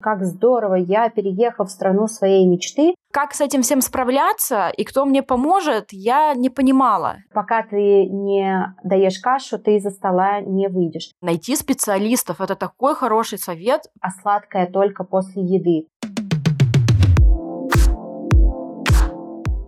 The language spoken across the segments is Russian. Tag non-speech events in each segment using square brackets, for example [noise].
как здорово, я переехал в страну своей мечты. Как с этим всем справляться и кто мне поможет, я не понимала. Пока ты не даешь кашу, ты из-за стола не выйдешь. Найти специалистов – это такой хороший совет. А сладкое только после еды.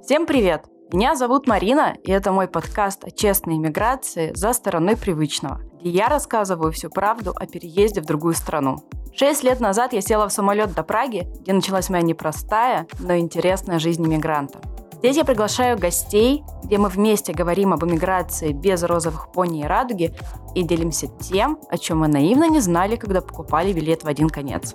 Всем привет! Меня зовут Марина, и это мой подкаст о честной иммиграции за стороной привычного, где я рассказываю всю правду о переезде в другую страну. Шесть лет назад я села в самолет до Праги, где началась моя непростая, но интересная жизнь иммигранта. Здесь я приглашаю гостей, где мы вместе говорим об иммиграции без розовых пони и радуги и делимся тем, о чем мы наивно не знали, когда покупали билет в один конец.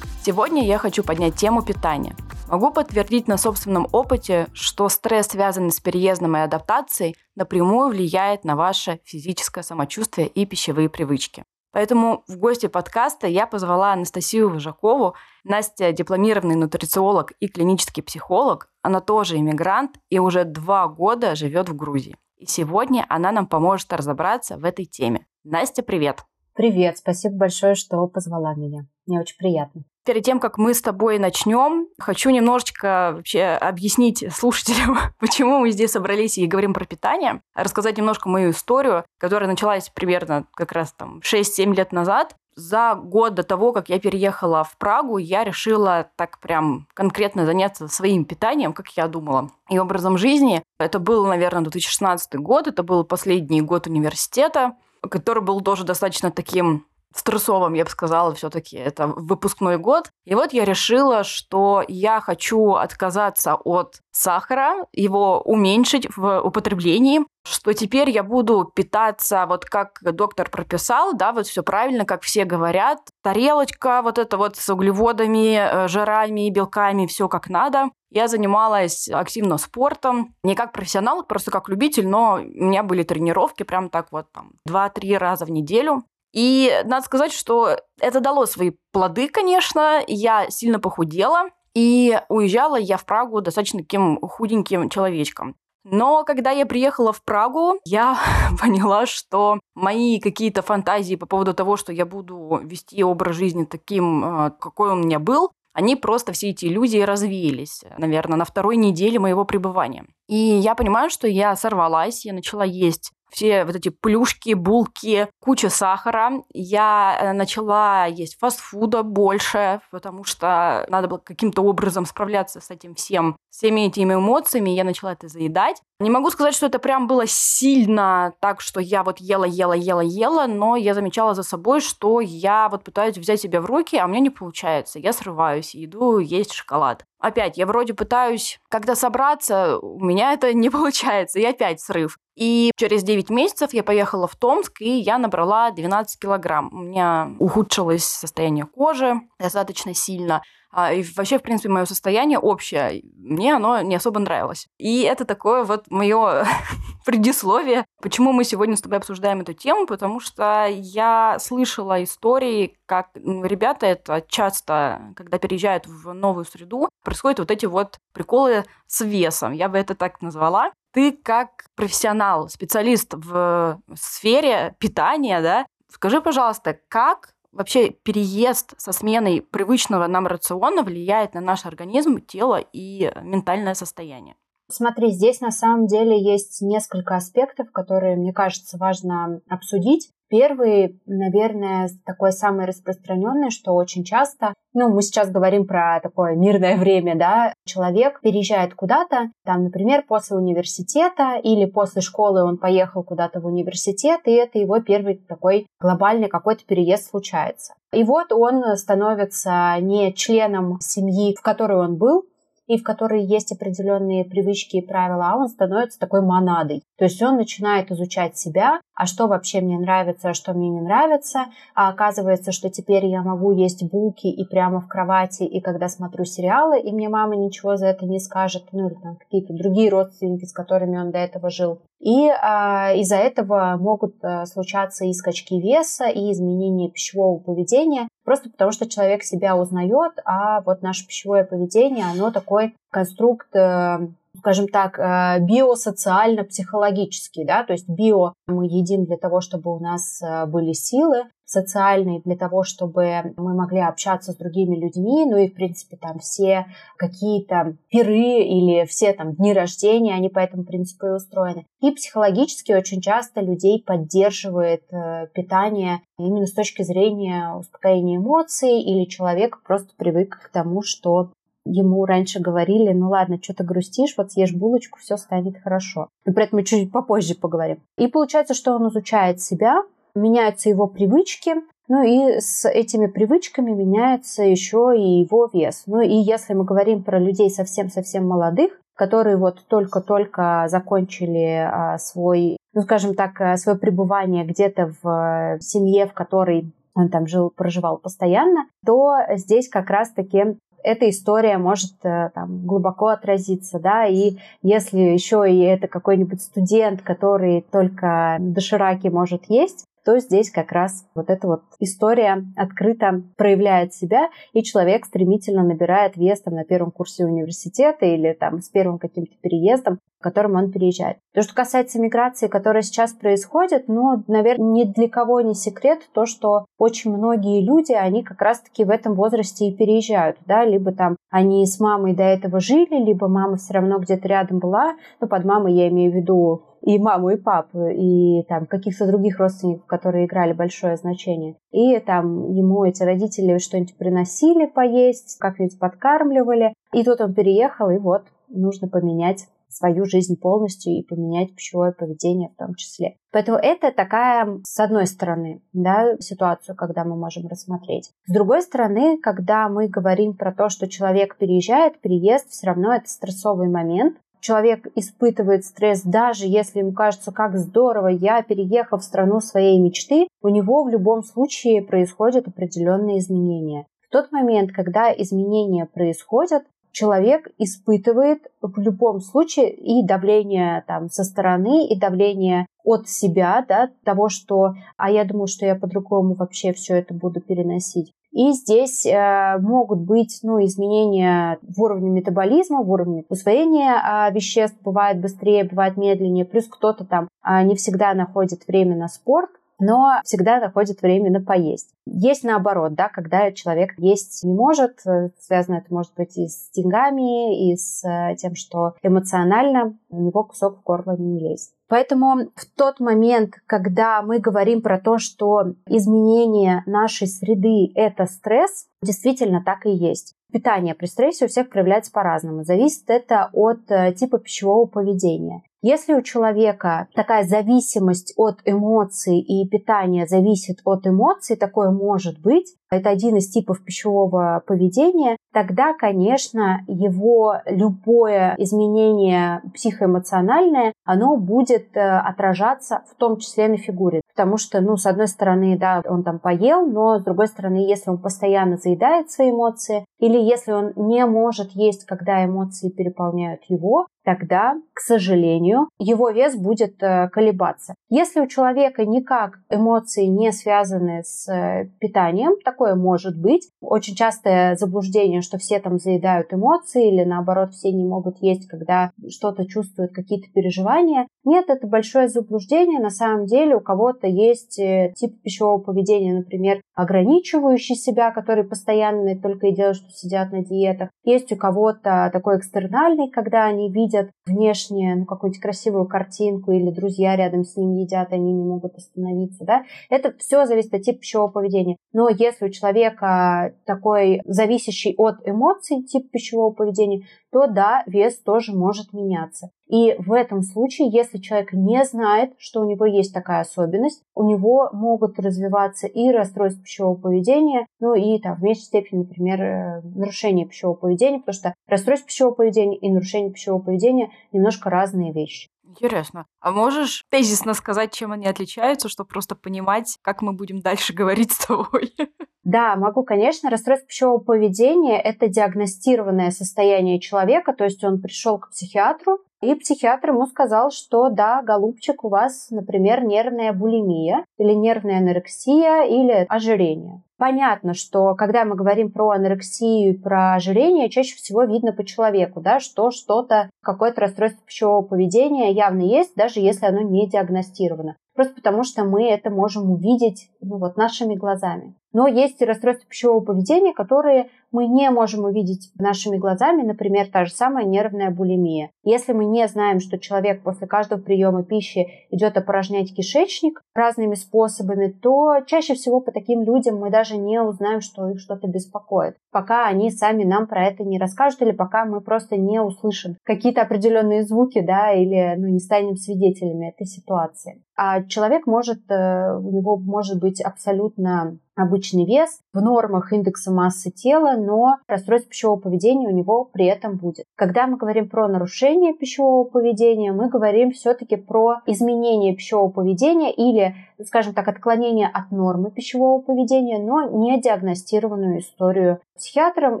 Сегодня я хочу поднять тему питания – Могу подтвердить на собственном опыте, что стресс, связанный с переездом и адаптацией, напрямую влияет на ваше физическое самочувствие и пищевые привычки. Поэтому в гости подкаста я позвала Анастасию Выжакову. Настя – дипломированный нутрициолог и клинический психолог. Она тоже иммигрант и уже два года живет в Грузии. И сегодня она нам поможет разобраться в этой теме. Настя, привет! Привет, спасибо большое, что позвала меня. Мне очень приятно. Перед тем, как мы с тобой начнем, хочу немножечко вообще объяснить слушателям, [laughs] почему мы здесь собрались и говорим про питание, рассказать немножко мою историю, которая началась примерно как раз там 6-7 лет назад. За год до того, как я переехала в Прагу, я решила так прям конкретно заняться своим питанием, как я думала, и образом жизни. Это был, наверное, 2016 год, это был последний год университета, который был тоже достаточно таким стрессовым, я бы сказала, все-таки это выпускной год. И вот я решила, что я хочу отказаться от сахара, его уменьшить в употреблении, что теперь я буду питаться вот как доктор прописал, да, вот все правильно, как все говорят. Тарелочка вот это вот с углеводами, э, жирами, белками, все как надо. Я занималась активно спортом, не как профессионал, просто как любитель, но у меня были тренировки прям так вот там 2-3 раза в неделю. И надо сказать, что это дало свои плоды, конечно. Я сильно похудела, и уезжала я в Прагу достаточно таким худеньким человечком. Но когда я приехала в Прагу, я [laughs] поняла, что мои какие-то фантазии по поводу того, что я буду вести образ жизни таким, э, какой он у меня был, они просто все эти иллюзии развеялись, наверное, на второй неделе моего пребывания. И я понимаю, что я сорвалась, я начала есть все вот эти плюшки, булки, куча сахара. Я э, начала есть фастфуда больше, потому что надо было каким-то образом справляться с этим всем, всеми этими эмоциями. Я начала это заедать. Не могу сказать, что это прям было сильно так, что я вот ела, ела, ела, ела, но я замечала за собой, что я вот пытаюсь взять себя в руки, а у меня не получается. Я срываюсь, иду есть шоколад. Опять, я вроде пытаюсь как-то собраться, у меня это [laughs] не получается, и опять срыв. И через 9 месяцев я поехала в Томск, и я набрала 12 килограмм. У меня ухудшилось состояние кожи достаточно сильно. А, и вообще, в принципе, мое состояние общее, мне оно не особо нравилось. И это такое вот мое [laughs] предисловие, почему мы сегодня с тобой обсуждаем эту тему, потому что я слышала истории, как ребята это часто, когда переезжают в новую среду, происходят вот эти вот приколы с весом, я бы это так назвала. Ты как профессионал, специалист в сфере питания, да, скажи, пожалуйста, как вообще переезд со сменой привычного нам рациона влияет на наш организм, тело и ментальное состояние? Смотри, здесь на самом деле есть несколько аспектов, которые, мне кажется, важно обсудить. Первый, наверное, такой самый распространенный, что очень часто, ну, мы сейчас говорим про такое мирное время, да, человек переезжает куда-то, там, например, после университета или после школы он поехал куда-то в университет, и это его первый такой глобальный какой-то переезд случается. И вот он становится не членом семьи, в которой он был, и в которой есть определенные привычки и правила, а он становится такой монадой. То есть он начинает изучать себя, а что вообще мне нравится, а что мне не нравится, а оказывается, что теперь я могу есть булки и прямо в кровати, и когда смотрю сериалы, и мне мама ничего за это не скажет, ну или там какие-то другие родственники, с которыми он до этого жил. И а, из-за этого могут а, случаться и скачки веса, и изменения пищевого поведения, просто потому что человек себя узнает, а вот наше пищевое поведение, оно такой конструкт э, скажем так, э, биосоциально-психологический, да, то есть био мы едим для того, чтобы у нас э, были силы, социальный для того, чтобы мы могли общаться с другими людьми, ну и, в принципе, там все какие-то пиры или все там дни рождения, они по этому принципу и устроены. И психологически очень часто людей поддерживает э, питание именно с точки зрения успокоения эмоций или человек просто привык к тому, что ему раньше говорили, ну ладно, что ты грустишь, вот съешь булочку, все станет хорошо. Но про это мы чуть попозже поговорим. И получается, что он изучает себя, меняются его привычки, ну и с этими привычками меняется еще и его вес. Ну и если мы говорим про людей совсем-совсем молодых, которые вот только-только закончили а, свой, ну скажем так, а, свое пребывание где-то в семье, в которой он там жил, проживал постоянно, то здесь как раз-таки эта история может э, там, глубоко отразиться, да, и если еще и это какой-нибудь студент, который только дошираки может есть, то здесь как раз вот эта вот история открыто проявляет себя, и человек стремительно набирает вес там, на первом курсе университета или там с первым каким-то переездом, в котором он переезжает. То, что касается миграции, которая сейчас происходит, ну, наверное, ни для кого не секрет то, что очень многие люди, они как раз-таки в этом возрасте и переезжают, да, либо там они с мамой до этого жили, либо мама все равно где-то рядом была, ну, под мамой я имею в виду и маму, и папу, и там каких-то других родственников, которые играли большое значение. И там ему эти родители что-нибудь приносили поесть, как-нибудь подкармливали. И тут он переехал, и вот нужно поменять свою жизнь полностью и поменять пищевое поведение в том числе. Поэтому это такая, с одной стороны, да, ситуацию, когда мы можем рассмотреть. С другой стороны, когда мы говорим про то, что человек переезжает, переезд все равно это стрессовый момент, человек испытывает стресс, даже если ему кажется, как здорово, я переехал в страну своей мечты, у него в любом случае происходят определенные изменения. В тот момент, когда изменения происходят, человек испытывает в любом случае и давление там со стороны, и давление от себя, да, того, что, а я думаю, что я по-другому вообще все это буду переносить. И здесь э, могут быть ну, изменения в уровне метаболизма, в уровне усвоения э, веществ. Бывает быстрее, бывает медленнее. Плюс кто-то там э, не всегда находит время на спорт но всегда находит время на поесть. Есть наоборот, да, когда человек есть не может, э, связано это может быть и с деньгами, и с э, тем, что эмоционально у него кусок в горло не лезет. Поэтому в тот момент, когда мы говорим про то, что изменение нашей среды – это стресс, действительно так и есть. Питание при стрессе у всех проявляется по-разному. Зависит это от э, типа пищевого поведения. Если у человека такая зависимость от эмоций и питания зависит от эмоций, такое может быть, это один из типов пищевого поведения, тогда, конечно, его любое изменение психоэмоциональное, оно будет э, отражаться в том числе на фигуре. Потому что, ну, с одной стороны, да, он там поел, но с другой стороны, если он постоянно заедает свои эмоции, или если он не может есть, когда эмоции переполняют его, тогда, к сожалению, его вес будет э, колебаться. Если у человека никак эмоции не связаны с э, питанием, такое может быть. Очень частое заблуждение, что все там заедают эмоции или наоборот все не могут есть, когда что-то чувствуют, какие-то переживания. Нет, это большое заблуждение. На самом деле у кого-то есть э, тип пищевого поведения, например, ограничивающий себя, который постоянно только и делают, что сидят на диетах. Есть у кого-то такой экстернальный, когда они видят внешне ну, какую-нибудь красивую картинку или друзья рядом с ним едят, они не могут остановиться. Да? Это все зависит от типа пищевого поведения. Но если у человека такой зависящий от эмоций тип пищевого поведения, то да, вес тоже может меняться. И в этом случае, если человек не знает, что у него есть такая особенность, у него могут развиваться и расстройства пищевого поведения, ну и там, в меньшей степени, например, э, нарушение пищевого поведения, потому что расстройство пищевого поведения и нарушение пищевого поведения немножко разные вещи. Интересно. А можешь тезисно сказать, чем они отличаются, чтобы просто понимать, как мы будем дальше говорить с тобой? [laughs] Да, могу, конечно. Расстройство пищевого поведения – это диагностированное состояние человека, то есть он пришел к психиатру, И психиатр ему сказал, что да, голубчик, у вас, например, нервная булимия или нервная анорексия или ожирение. Понятно, что когда мы говорим про анорексию и про ожирение, чаще всего видно по человеку, да, что что-то, какое-то расстройство пищевого поведения явно есть, даже если оно не диагностировано. Просто потому, что мы это можем увидеть ну, вот, нашими глазами. Но есть и расстройства пищевого поведения, которые мы не можем увидеть нашими глазами, например, та же самая нервная булимия. Если мы не знаем, что человек после каждого приема пищи идет опорожнять кишечник разными способами, то чаще всего по таким людям мы даже не узнаем, что их что-то беспокоит, пока они сами нам про это не расскажут или пока мы просто не услышим какие-то определенные звуки, да, или ну, не станем свидетелями этой ситуации. А человек может, э, у него может быть абсолютно обычный вес в нормах индекса массы тела, но расстройство пищевого поведения у него при этом будет. Когда мы говорим про нарушение пищевого поведения, мы говорим все-таки про изменение пищевого поведения или, скажем так, отклонение от нормы пищевого поведения, но не диагностированную историю психиатром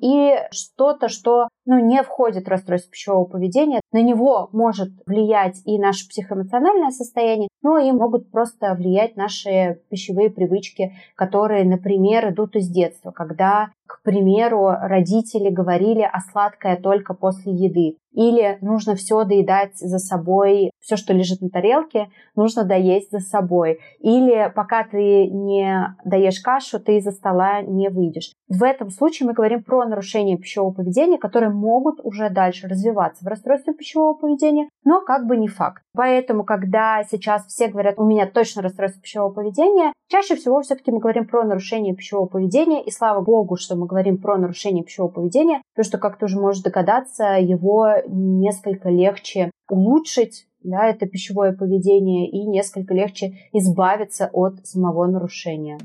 и что-то, что ну, не входит в расстройство пищевого поведения. На него может влиять и наше психоэмоциональное состояние, но и могут просто влиять наши пищевые привычки, которые, например, идут из детства, когда к примеру, родители говорили, а сладкое только после еды. Или нужно все доедать за собой, все, что лежит на тарелке, нужно доесть за собой. Или пока ты не доешь кашу, ты из-за стола не выйдешь. В этом случае мы говорим про нарушение пищевого поведения, которые могут уже дальше развиваться в расстройстве пищевого поведения, но как бы не факт. Поэтому, когда сейчас все говорят, у меня точно расстройство пищевого поведения, чаще всего все-таки мы говорим про нарушение пищевого поведения, и слава богу, что мы говорим про нарушение пищевого поведения, потому что, как ты уже можешь догадаться, его несколько легче улучшить, да, это пищевое поведение, и несколько легче избавиться от самого нарушения.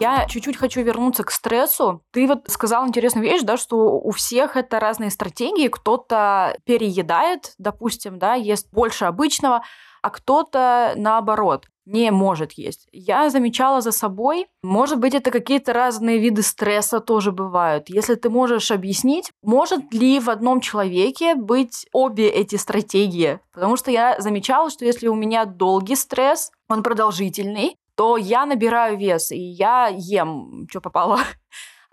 Я чуть-чуть хочу вернуться к стрессу. Ты вот сказал интересную вещь, да, что у всех это разные стратегии. Кто-то переедает, допустим, да, ест больше обычного, а кто-то наоборот не может есть. Я замечала за собой, может быть, это какие-то разные виды стресса тоже бывают. Если ты можешь объяснить, может ли в одном человеке быть обе эти стратегии? Потому что я замечала, что если у меня долгий стресс, он продолжительный, то я набираю вес, и я ем, что попало. [laughs]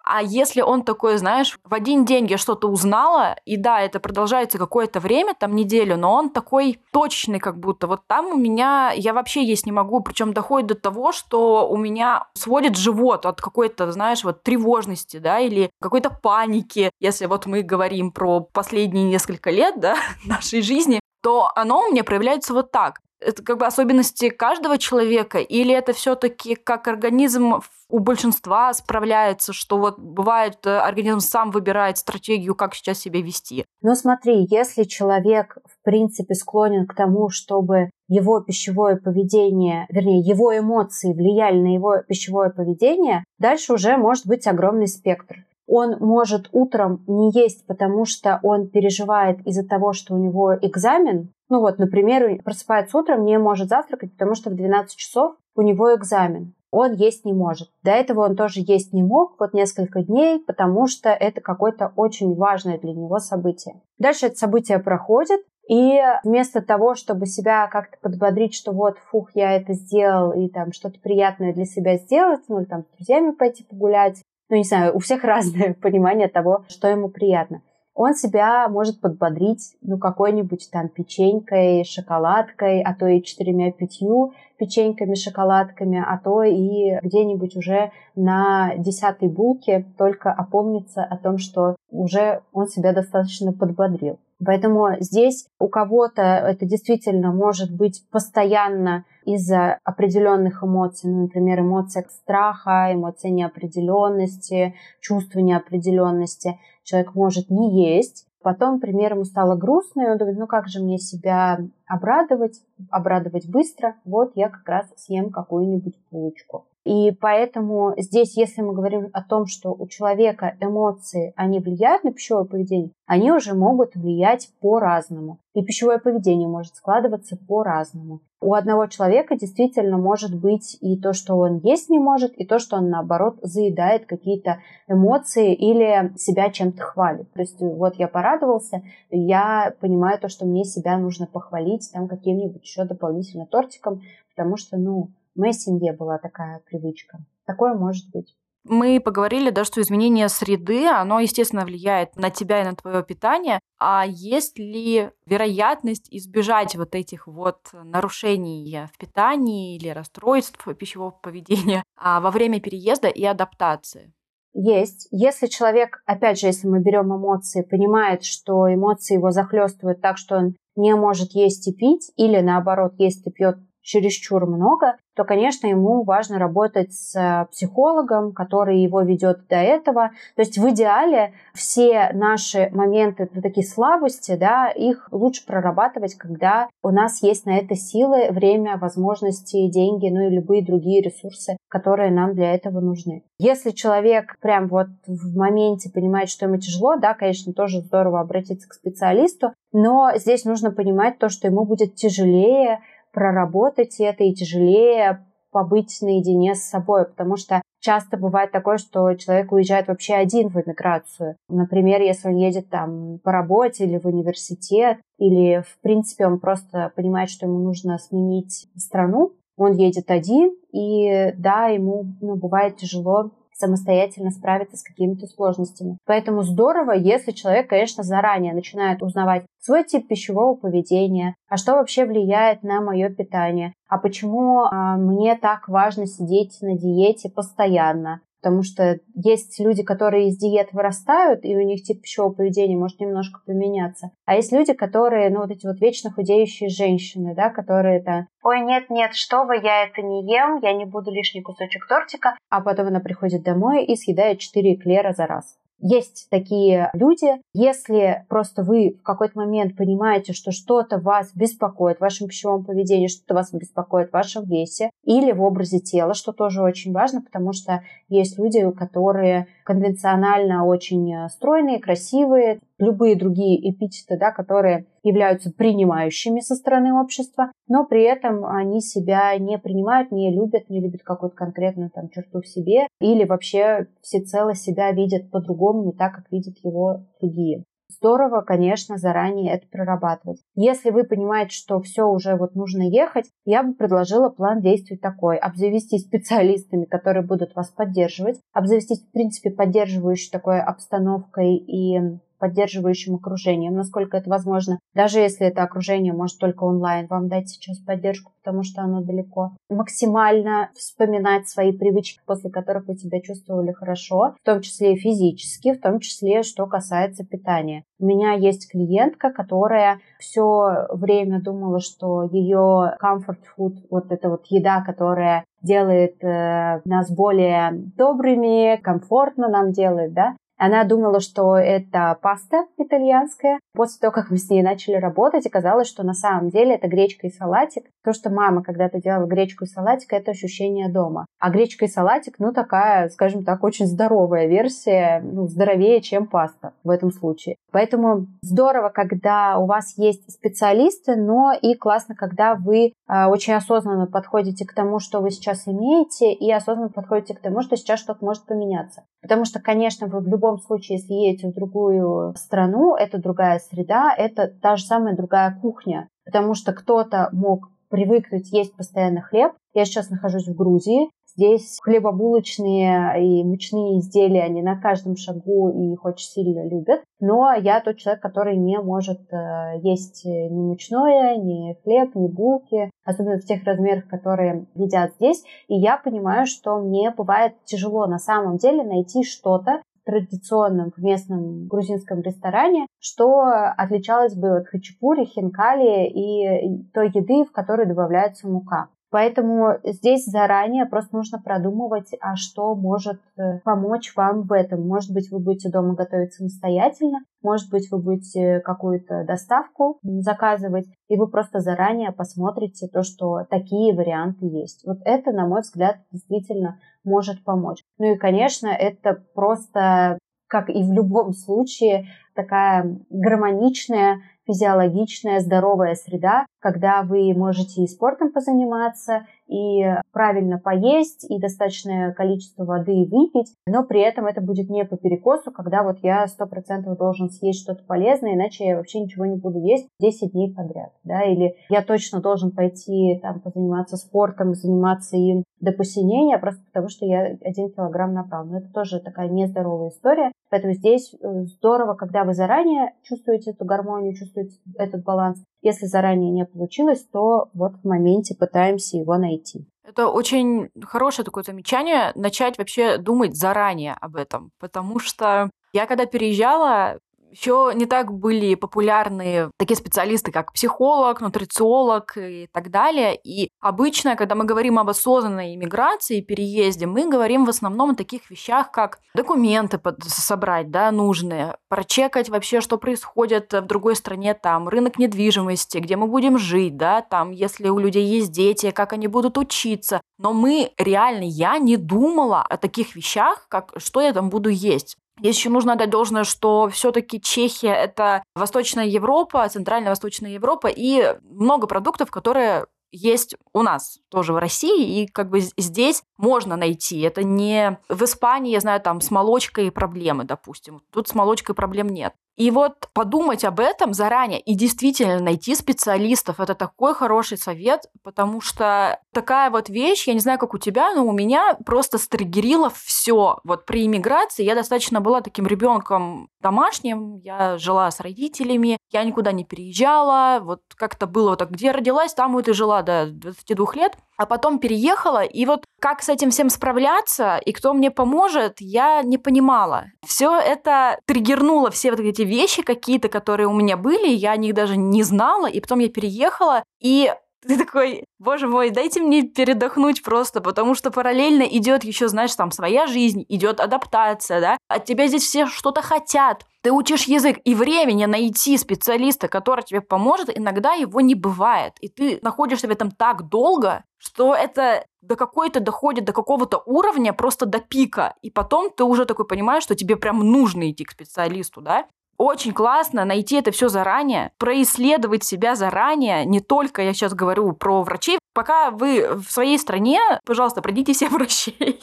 А если он такой, знаешь, в один день я что-то узнала, и да, это продолжается какое-то время, там неделю, но он такой точный как будто. Вот там у меня, я вообще есть не могу, причем доходит до того, что у меня сводит живот от какой-то, знаешь, вот тревожности, да, или какой-то паники, если вот мы говорим про последние несколько лет, да, [laughs] нашей жизни, то оно у меня проявляется вот так это как бы особенности каждого человека, или это все-таки как организм у большинства справляется, что вот бывает э, организм сам выбирает стратегию, как сейчас себя вести? Ну смотри, если человек в принципе склонен к тому, чтобы его пищевое поведение, вернее, его эмоции влияли на его пищевое поведение, дальше уже может быть огромный спектр. Он может утром не есть, потому что он переживает из-за того, что у него экзамен, ну вот, например, просыпается утром, не может завтракать, потому что в 12 часов у него экзамен. Он есть не может. До этого он тоже есть не мог, вот несколько дней, потому что это какое-то очень важное для него событие. Дальше это событие проходит, и вместо того, чтобы себя как-то подбодрить, что вот, фух, я это сделал, и там что-то приятное для себя сделать, ну или там с друзьями пойти погулять, ну не знаю, у всех [laughs] разное понимание того, что ему приятно он себя может подбодрить, ну, какой-нибудь там печенькой, шоколадкой, а то и четырьмя-пятью печеньками, шоколадками, а то и где-нибудь уже на десятой булке только опомниться о том, что уже он себя достаточно подбодрил. Поэтому здесь у кого-то это действительно может быть постоянно из-за определенных эмоций, ну, например, эмоция страха, эмоция неопределенности, чувство неопределенности. Человек может не есть, Потом, например, ему стало грустно, и он думает, ну как же мне себя обрадовать, обрадовать быстро, вот я как раз съем какую-нибудь булочку. И поэтому здесь, если мы говорим о том, что у человека эмоции, они влияют на пищевое поведение, они уже могут влиять по-разному. И пищевое поведение может складываться по-разному. У одного человека действительно может быть и то, что он есть не может, и то, что он, наоборот, заедает какие-то эмоции или себя чем-то хвалит. То есть вот я порадовался, я понимаю то, что мне себя нужно похвалить там каким-нибудь еще дополнительно тортиком, потому что, ну, в моей семье была такая привычка. Такое может быть. Мы поговорили, да, что изменение среды, оно, естественно, влияет на тебя и на твое питание. А есть ли вероятность избежать вот этих вот нарушений в питании или расстройств пищевого [laughs] поведения а во время переезда и адаптации? Есть. Если человек, опять же, если мы берем эмоции, понимает, что эмоции его захлестывают так, что он не может есть и пить, или наоборот, есть и пьет чересчур много, то, конечно, ему важно работать с э, психологом, который его ведет до этого. То есть в идеале все наши моменты, ну, такие слабости, да, их лучше прорабатывать, когда у нас есть на это силы, время, возможности, деньги, ну и любые другие ресурсы, которые нам для этого нужны. Если человек прям вот в моменте понимает, что ему тяжело, да, конечно, тоже здорово обратиться к специалисту, но здесь нужно понимать то, что ему будет тяжелее проработать это и тяжелее побыть наедине с собой, потому что часто бывает такое, что человек уезжает вообще один в эмиграцию. Например, если он едет там по работе или в университет, или, в принципе, он просто понимает, что ему нужно сменить страну, он едет один, и да, ему ну, бывает тяжело самостоятельно справиться с какими-то сложностями. Поэтому здорово, если человек, конечно, заранее начинает узнавать свой тип пищевого поведения, а что вообще влияет на мое питание, а почему а, мне так важно сидеть на диете постоянно, потому что есть люди, которые из диет вырастают, и у них тип пищевого поведения может немножко поменяться. А есть люди, которые, ну, вот эти вот вечно худеющие женщины, да, которые это «Ой, нет-нет, что вы, я это не ем, я не буду лишний кусочек тортика», а потом она приходит домой и съедает 4 эклера за раз. Есть такие люди, если просто вы в какой-то момент понимаете, что что-то вас беспокоит в вашем пищевом поведении, что-то вас беспокоит в вашем весе или в образе тела, что тоже очень важно, потому что есть люди, которые конвенционально очень стройные, красивые, любые другие эпитеты, да, которые являются принимающими со стороны общества, но при этом они себя не принимают, не любят, не любят какую-то конкретную там черту в себе или вообще всецело себя видят по-другому, не так, как видят его другие. Здорово, конечно, заранее это прорабатывать. Если вы понимаете, что все уже вот нужно ехать, я бы предложила план действий такой. Обзавестись специалистами, которые будут вас поддерживать, обзавестись, в принципе, поддерживающей такой обстановкой и поддерживающим окружением, насколько это возможно. Даже если это окружение может только онлайн вам дать сейчас поддержку, потому что оно далеко. Максимально вспоминать свои привычки, после которых вы себя чувствовали хорошо, в том числе и физически, в том числе, что касается питания. У меня есть клиентка, которая все время думала, что ее comfort food, вот эта вот еда, которая делает э, нас более добрыми, комфортно нам делает, да, она думала, что это паста итальянская. После того, как мы с ней начали работать, оказалось, что на самом деле это гречка и салатик. То, что мама когда-то делала гречку и салатик, это ощущение дома. А гречка и салатик, ну, такая, скажем так, очень здоровая версия, ну, здоровее, чем паста в этом случае. Поэтому здорово, когда у вас есть специалисты, но и классно, когда вы э, очень осознанно подходите к тому, что вы сейчас имеете, и осознанно подходите к тому, что сейчас что-то может поменяться. Потому что, конечно, вы в любом любом случае, если едете в другую страну, это другая среда, это та же самая другая кухня. Потому что кто-то мог привыкнуть есть постоянно хлеб. Я сейчас нахожусь в Грузии. Здесь хлебобулочные и мучные изделия, они на каждом шагу и их очень сильно любят. Но я тот человек, который не может э, есть ни мучное, ни хлеб, ни булки, особенно в тех размерах, которые едят здесь. И я понимаю, что мне бывает тяжело на самом деле найти что-то, традиционном в местном грузинском ресторане, что отличалось бы от хачапури, хинкали и той еды, в которой добавляется мука. Поэтому здесь заранее просто нужно продумывать, а что может э, помочь вам в этом. Может быть, вы будете дома готовить самостоятельно, может быть, вы будете какую-то доставку заказывать, и вы просто заранее посмотрите то, что такие варианты есть. Вот это, на мой взгляд, действительно может помочь. Ну и, конечно, это просто, как и в любом случае, такая гармоничная физиологичная, здоровая среда, когда вы можете и спортом позаниматься, и правильно поесть, и достаточное количество воды выпить, но при этом это будет не по перекосу, когда вот я сто процентов должен съесть что-то полезное, иначе я вообще ничего не буду есть 10 дней подряд, да, или я точно должен пойти там позаниматься спортом, заниматься им до посинения, просто потому что я один килограмм набрал. Но это тоже такая нездоровая история. Поэтому здесь э, здорово, когда вы заранее чувствуете эту гармонию, чувствуете этот баланс, если заранее не получилось, то вот в моменте пытаемся его найти. Это очень хорошее такое замечание, начать вообще думать заранее об этом, потому что я когда переезжала, еще не так были популярны такие специалисты, как психолог, нутрициолог и так далее. И обычно, когда мы говорим об осознанной иммиграции, переезде, мы говорим в основном о таких вещах, как документы собрать, да, нужные, прочекать вообще, что происходит в другой стране, там, рынок недвижимости, где мы будем жить, да, там, если у людей есть дети, как они будут учиться. Но мы реально, я не думала о таких вещах, как что я там буду есть. Здесь еще нужно отдать должное, что все-таки Чехия это Восточная Европа, Центральная Восточная Европа, и много продуктов, которые есть у нас тоже в России, и как бы здесь можно найти. Это не в Испании, я знаю, там с молочкой проблемы, допустим. Тут с молочкой проблем нет. И вот подумать об этом заранее и действительно найти специалистов, это такой хороший совет, потому что такая вот вещь, я не знаю, как у тебя, но у меня просто стригерило все. Вот при иммиграции я достаточно была таким ребенком домашним, я жила с родителями, я никуда не переезжала, вот как-то было вот так, где родилась, там вот и жила до 22 лет а потом переехала, и вот как с этим всем справляться и кто мне поможет, я не понимала. Все это триггернуло все вот эти вещи какие-то, которые у меня были, я о них даже не знала, и потом я переехала, и ты такой, боже мой, дайте мне передохнуть просто, потому что параллельно идет еще, знаешь, там своя жизнь, идет адаптация, да, от тебя здесь все что-то хотят, ты учишь язык, и времени найти специалиста, который тебе поможет, иногда его не бывает. И ты находишься в этом так долго, что это до какой-то доходит до какого-то уровня, просто до пика. И потом ты уже такой понимаешь, что тебе прям нужно идти к специалисту, да? Очень классно найти это все заранее, происследовать себя заранее. Не только я сейчас говорю про врачей. Пока вы в своей стране, пожалуйста, пройдите все [laughs] врачей.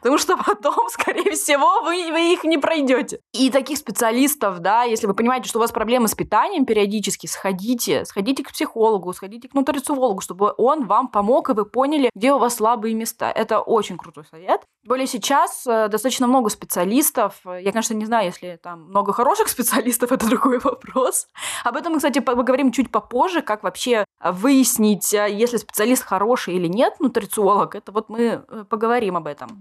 Потому что потом, скорее всего, вы, вы их не пройдете. И таких специалистов, да, если вы понимаете, что у вас проблемы с питанием периодически, сходите, сходите к психологу, сходите к нутрициологу, чтобы он вам помог, и вы поняли, где у вас слабые места. Это очень крутой совет. Более сейчас э, достаточно много специалистов. Я, конечно, не знаю, если там много хороших [laughs] специалистов, это другой вопрос. Об этом мы, кстати, поговорим чуть попозже, как вообще выяснить, э, если специалист хороший или нет, нутрициолог. Это вот мы э, поговорим об этом.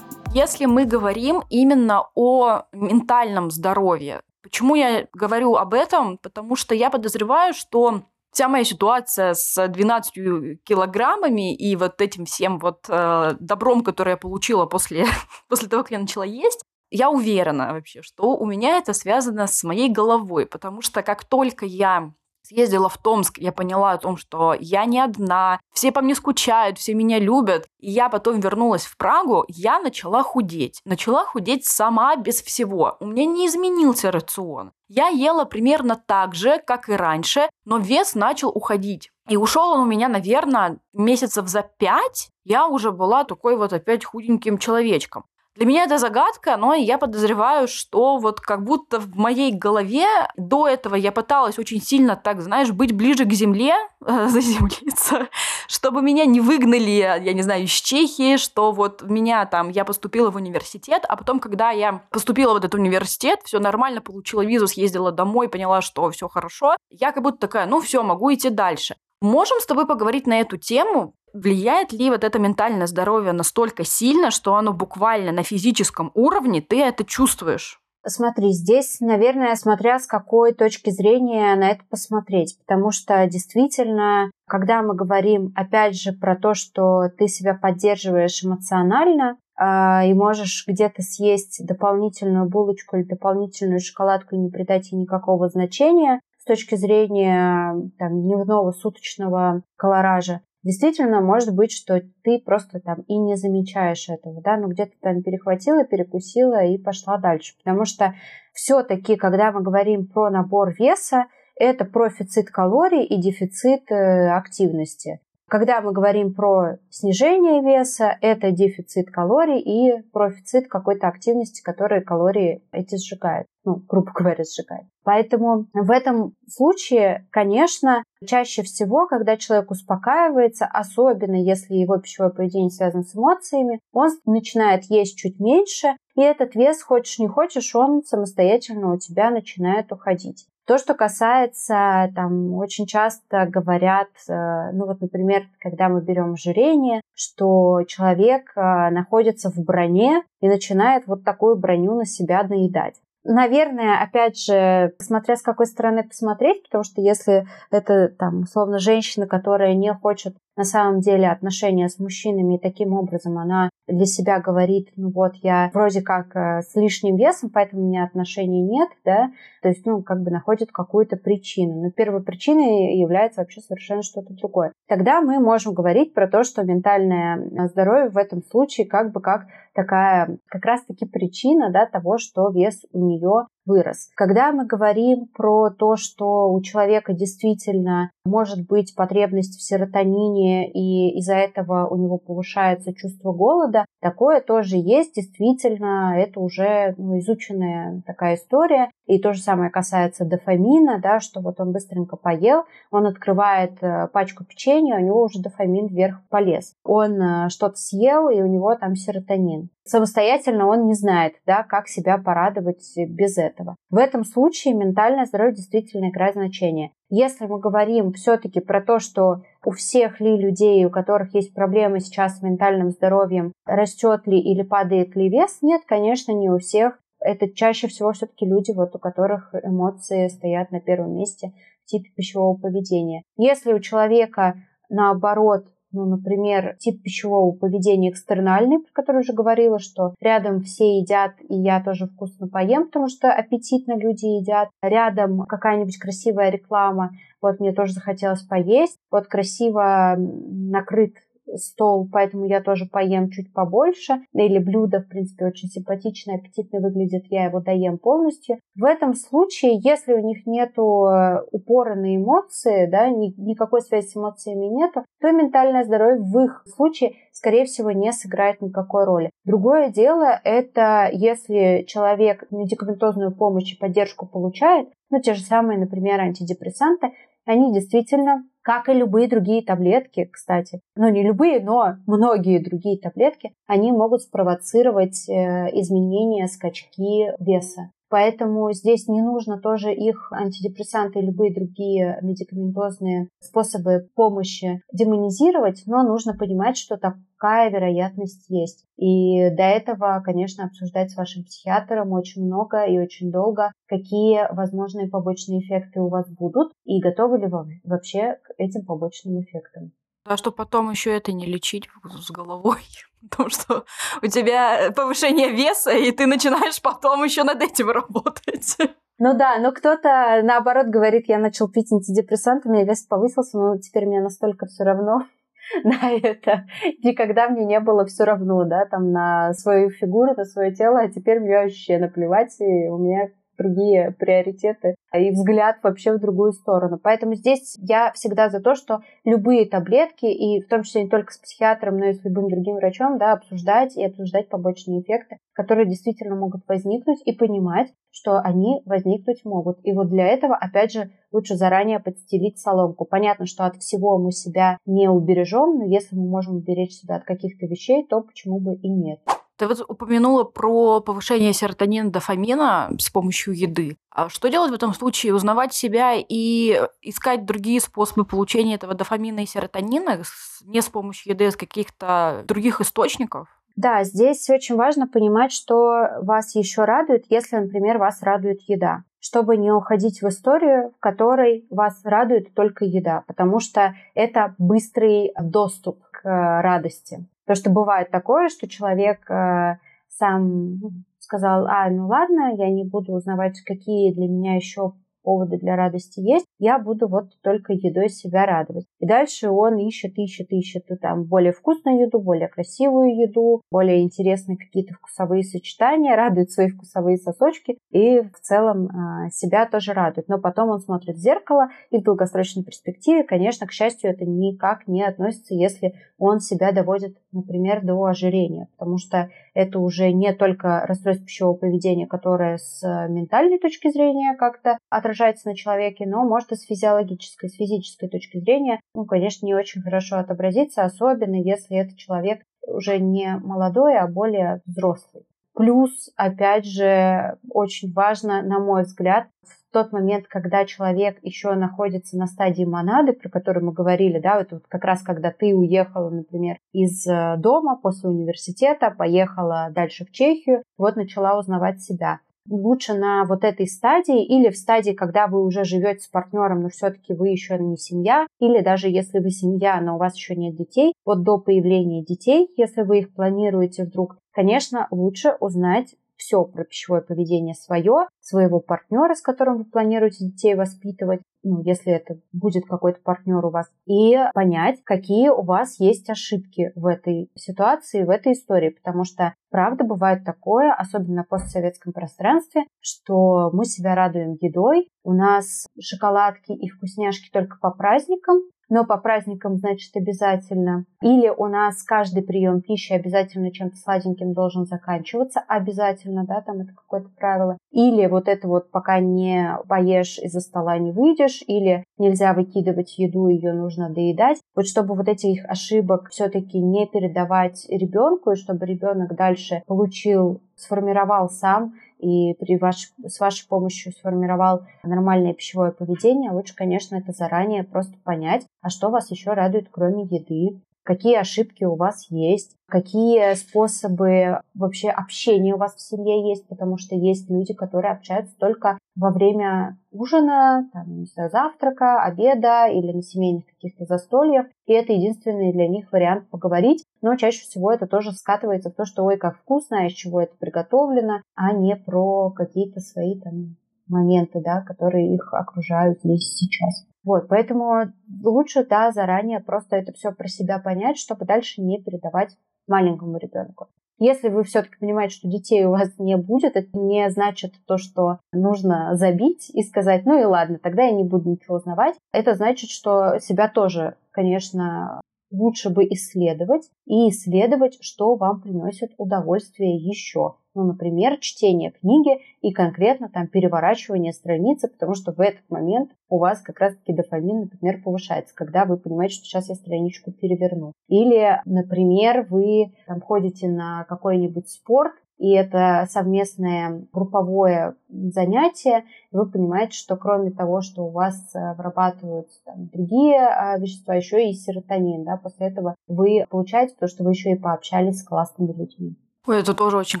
Если мы говорим именно о ментальном здоровье, почему я говорю об этом? Потому что я подозреваю, что вся моя ситуация с 12 килограммами и вот этим всем вот э, добром, которое я получила после, [laughs] после того, как я начала есть, я уверена вообще, что у меня это связано с моей головой, потому что как только я съездила в Томск, я поняла о том, что я не одна, все по мне скучают, все меня любят. И я потом вернулась в Прагу, я начала худеть. Начала худеть сама без всего. У меня не изменился рацион. Я ела примерно так же, как и раньше, но вес начал уходить. И ушел он у меня, наверное, месяцев за пять. Я уже была такой вот опять худеньким человечком. Для меня это загадка, но я подозреваю, что вот как будто в моей голове до этого я пыталась очень сильно так, знаешь, быть ближе к земле, [laughs] э, заземлиться, чтобы меня не выгнали, я не знаю, из Чехии, что вот меня там, я поступила в университет, а потом, когда я поступила в этот университет, все нормально, получила визу, съездила домой, поняла, что все хорошо, я как будто такая, ну все, могу идти дальше. Можем с тобой поговорить на эту тему? Влияет ли вот это ментальное здоровье настолько сильно, что оно буквально на физическом уровне ты это чувствуешь? Смотри, здесь, наверное, смотря с какой точки зрения на это посмотреть, потому что действительно, когда мы говорим, опять же, про то, что ты себя поддерживаешь эмоционально, э, и можешь где-то съесть дополнительную булочку или дополнительную шоколадку и не придать ей никакого значения с точки зрения там, дневного суточного колоража, действительно может быть, что ты просто там и не замечаешь этого, да, но где-то там перехватила, перекусила и пошла дальше. Потому что все-таки, когда мы говорим про набор веса, это профицит калорий и дефицит э, активности. Когда мы говорим про снижение веса, это дефицит калорий и профицит какой-то активности, которая калории эти сжигает. Ну, грубо говоря, сжигает. Поэтому в этом случае, конечно, чаще всего, когда человек успокаивается, особенно если его пищевое поведение связано с эмоциями, он начинает есть чуть меньше, и этот вес, хочешь не хочешь, он самостоятельно у тебя начинает уходить. То, что касается, там, очень часто говорят, э, ну вот, например, когда мы берем ожирение, что человек э, находится в броне и начинает вот такую броню на себя наедать. Наверное, опять же, смотря с какой стороны посмотреть, потому что если это, там, условно, женщина, которая не хочет на самом деле отношения с мужчинами, и таким образом она для себя говорит, ну вот, я вроде как э, с лишним весом, поэтому у меня отношений нет, да, то есть, ну, как бы находит какую-то причину. Но первой причиной является вообще совершенно что-то другое. Тогда мы можем говорить про то, что ментальное здоровье в этом случае как бы как такая как раз-таки причина да, того, что вес у нее вырос. Когда мы говорим про то, что у человека действительно может быть потребность в серотонине, и из-за этого у него повышается чувство голода, такое тоже есть. Действительно, это уже ну, изученная такая история. И то же самое касается дофамина, да, что вот он быстренько поел, он открывает э, пачку печенья, у него уже дофамин вверх полез. Он э, что-то съел, и у него там серотонин. Самостоятельно он не знает, да, как себя порадовать без этого. В этом случае ментальное здоровье действительно играет значение. Если мы говорим все-таки про то, что у всех ли людей, у которых есть проблемы сейчас с ментальным здоровьем, растет ли или падает ли вес, нет, конечно, не у всех это чаще всего все-таки люди, вот у которых эмоции стоят на первом месте в типе пищевого поведения. Если у человека наоборот ну, например, тип пищевого поведения экстернальный, про который уже говорила, что рядом все едят, и я тоже вкусно поем, потому что аппетитно люди едят. Рядом какая-нибудь красивая реклама, вот мне тоже захотелось поесть. Вот красиво накрыт стол, поэтому я тоже поем чуть побольше. Или блюдо, в принципе, очень симпатичное, аппетитно выглядит, я его доем полностью. В этом случае, если у них нету э, упора на эмоции, да, ни, никакой связи с эмоциями нету, то ментальное здоровье в их случае скорее всего, не сыграет никакой роли. Другое дело, это если человек медикаментозную помощь и поддержку получает, ну, те же самые, например, антидепрессанты, они действительно, как и любые другие таблетки, кстати, ну не любые, но многие другие таблетки, они могут спровоцировать э, изменения, скачки веса. Поэтому здесь не нужно тоже их антидепрессанты и любые другие медикаментозные способы помощи демонизировать, но нужно понимать, что такая вероятность есть. И до этого, конечно, обсуждать с вашим психиатром очень много и очень долго, какие возможные побочные эффекты у вас будут и готовы ли вы вообще к этим побочным эффектам. А что потом еще это не лечить с головой. [laughs] Потому что у тебя повышение веса, и ты начинаешь потом еще над этим [laughs] работать. Ну да, но кто-то наоборот говорит, я начал пить антидепрессанты, у меня вес повысился, но теперь мне настолько все равно [laughs] на это. Никогда мне не было все равно, да, там на свою фигуру, на свое тело, а теперь мне вообще наплевать, и у меня другие приоритеты и взгляд вообще в другую сторону. Поэтому здесь я всегда за то, что любые таблетки, и в том числе не только с психиатром, но и с любым другим врачом, да, обсуждать и обсуждать побочные эффекты, которые действительно могут возникнуть, и понимать, что они возникнуть могут. И вот для этого, опять же, лучше заранее подстелить соломку. Понятно, что от всего мы себя не убережем, но если мы можем уберечь себя от каких-то вещей, то почему бы и нет. Ты вот упомянула про повышение серотонина, дофамина с помощью еды. А что делать в этом случае? Узнавать себя и искать другие способы получения этого дофамина и серотонина не с помощью еды, а с каких-то других источников? Да, здесь очень важно понимать, что вас еще радует, если, например, вас радует еда чтобы не уходить в историю, в которой вас радует только еда, потому что это быстрый доступ к радости. Потому что бывает такое, что человек э, сам сказал, а, ну ладно, я не буду узнавать, какие для меня еще поводы для радости есть, я буду вот только едой себя радовать. И дальше он ищет, ищет, ищет там более вкусную еду, более красивую еду, более интересные какие-то вкусовые сочетания, [laughs] радует свои вкусовые сосочки и в целом а, себя тоже радует. Но потом он смотрит в зеркало и в долгосрочной перспективе, конечно, к счастью, это никак не относится, если он себя доводит, например, до ожирения, потому что это уже не только расстройство пищевого поведения, которое с ментальной точки зрения как-то отражается на человеке, но может и с физиологической, с физической точки зрения, ну, конечно, не очень хорошо отобразиться, особенно если это человек уже не молодой, а более взрослый. Плюс, опять же, очень важно, на мой взгляд, в тот момент, когда человек еще находится на стадии монады, про которую мы говорили, да, это вот как раз когда ты уехала, например, из э, дома после университета, поехала дальше в Чехию, вот начала узнавать себя. Лучше на вот этой стадии или в стадии, когда вы уже живете с партнером, но все-таки вы еще не семья, или даже если вы семья, но у вас еще нет детей, вот до появления детей, если вы их планируете вдруг, конечно, лучше узнать все про пищевое поведение свое, своего партнера, с которым вы планируете детей воспитывать, ну, если это будет какой-то партнер у вас, и понять, какие у вас есть ошибки в этой ситуации, в этой истории, потому что правда бывает такое, особенно на постсоветском пространстве, что мы себя радуем едой, у нас шоколадки и вкусняшки только по праздникам, но по праздникам, значит, обязательно. Или у нас каждый прием пищи обязательно чем-то сладеньким должен заканчиваться, обязательно, да, там это какое-то правило. Или вот это вот пока не поешь из-за стола не выйдешь, или нельзя выкидывать еду, ее нужно доедать. Вот чтобы вот этих ошибок все-таки не передавать ребенку, и чтобы ребенок дальше получил, сформировал сам и при ваш, с вашей помощью сформировал нормальное пищевое поведение, лучше, конечно, это заранее просто понять, а что вас еще радует, кроме еды, какие ошибки у вас есть, какие способы вообще общения у вас в семье есть, потому что есть люди, которые общаются только во время ужина, там, не знаю, завтрака, обеда или на семейных каких-то застольях. И это единственный для них вариант поговорить. Но чаще всего это тоже скатывается в то, что ой, как вкусно, а из чего это приготовлено, а не про какие-то свои там моменты, да, которые их окружают здесь сейчас. Вот, поэтому лучше, да, заранее просто это все про себя понять, чтобы дальше не передавать маленькому ребенку. Если вы все-таки понимаете, что детей у вас не будет, это не значит то, что нужно забить и сказать, ну и ладно, тогда я не буду ничего узнавать. Это значит, что себя тоже, конечно, лучше бы исследовать и исследовать, что вам приносит удовольствие еще. Ну, например, чтение книги и конкретно там переворачивание страницы, потому что в этот момент у вас как раз-таки дофамин, например, повышается, когда вы понимаете, что сейчас я страничку переверну. Или, например, вы там ходите на какой-нибудь спорт, и это совместное групповое занятие, и вы понимаете, что кроме того, что у вас э, вырабатываются там, другие а, вещества, еще и серотонин, да, после этого вы получаете то, что вы еще и пообщались с классными людьми. Ой, это тоже очень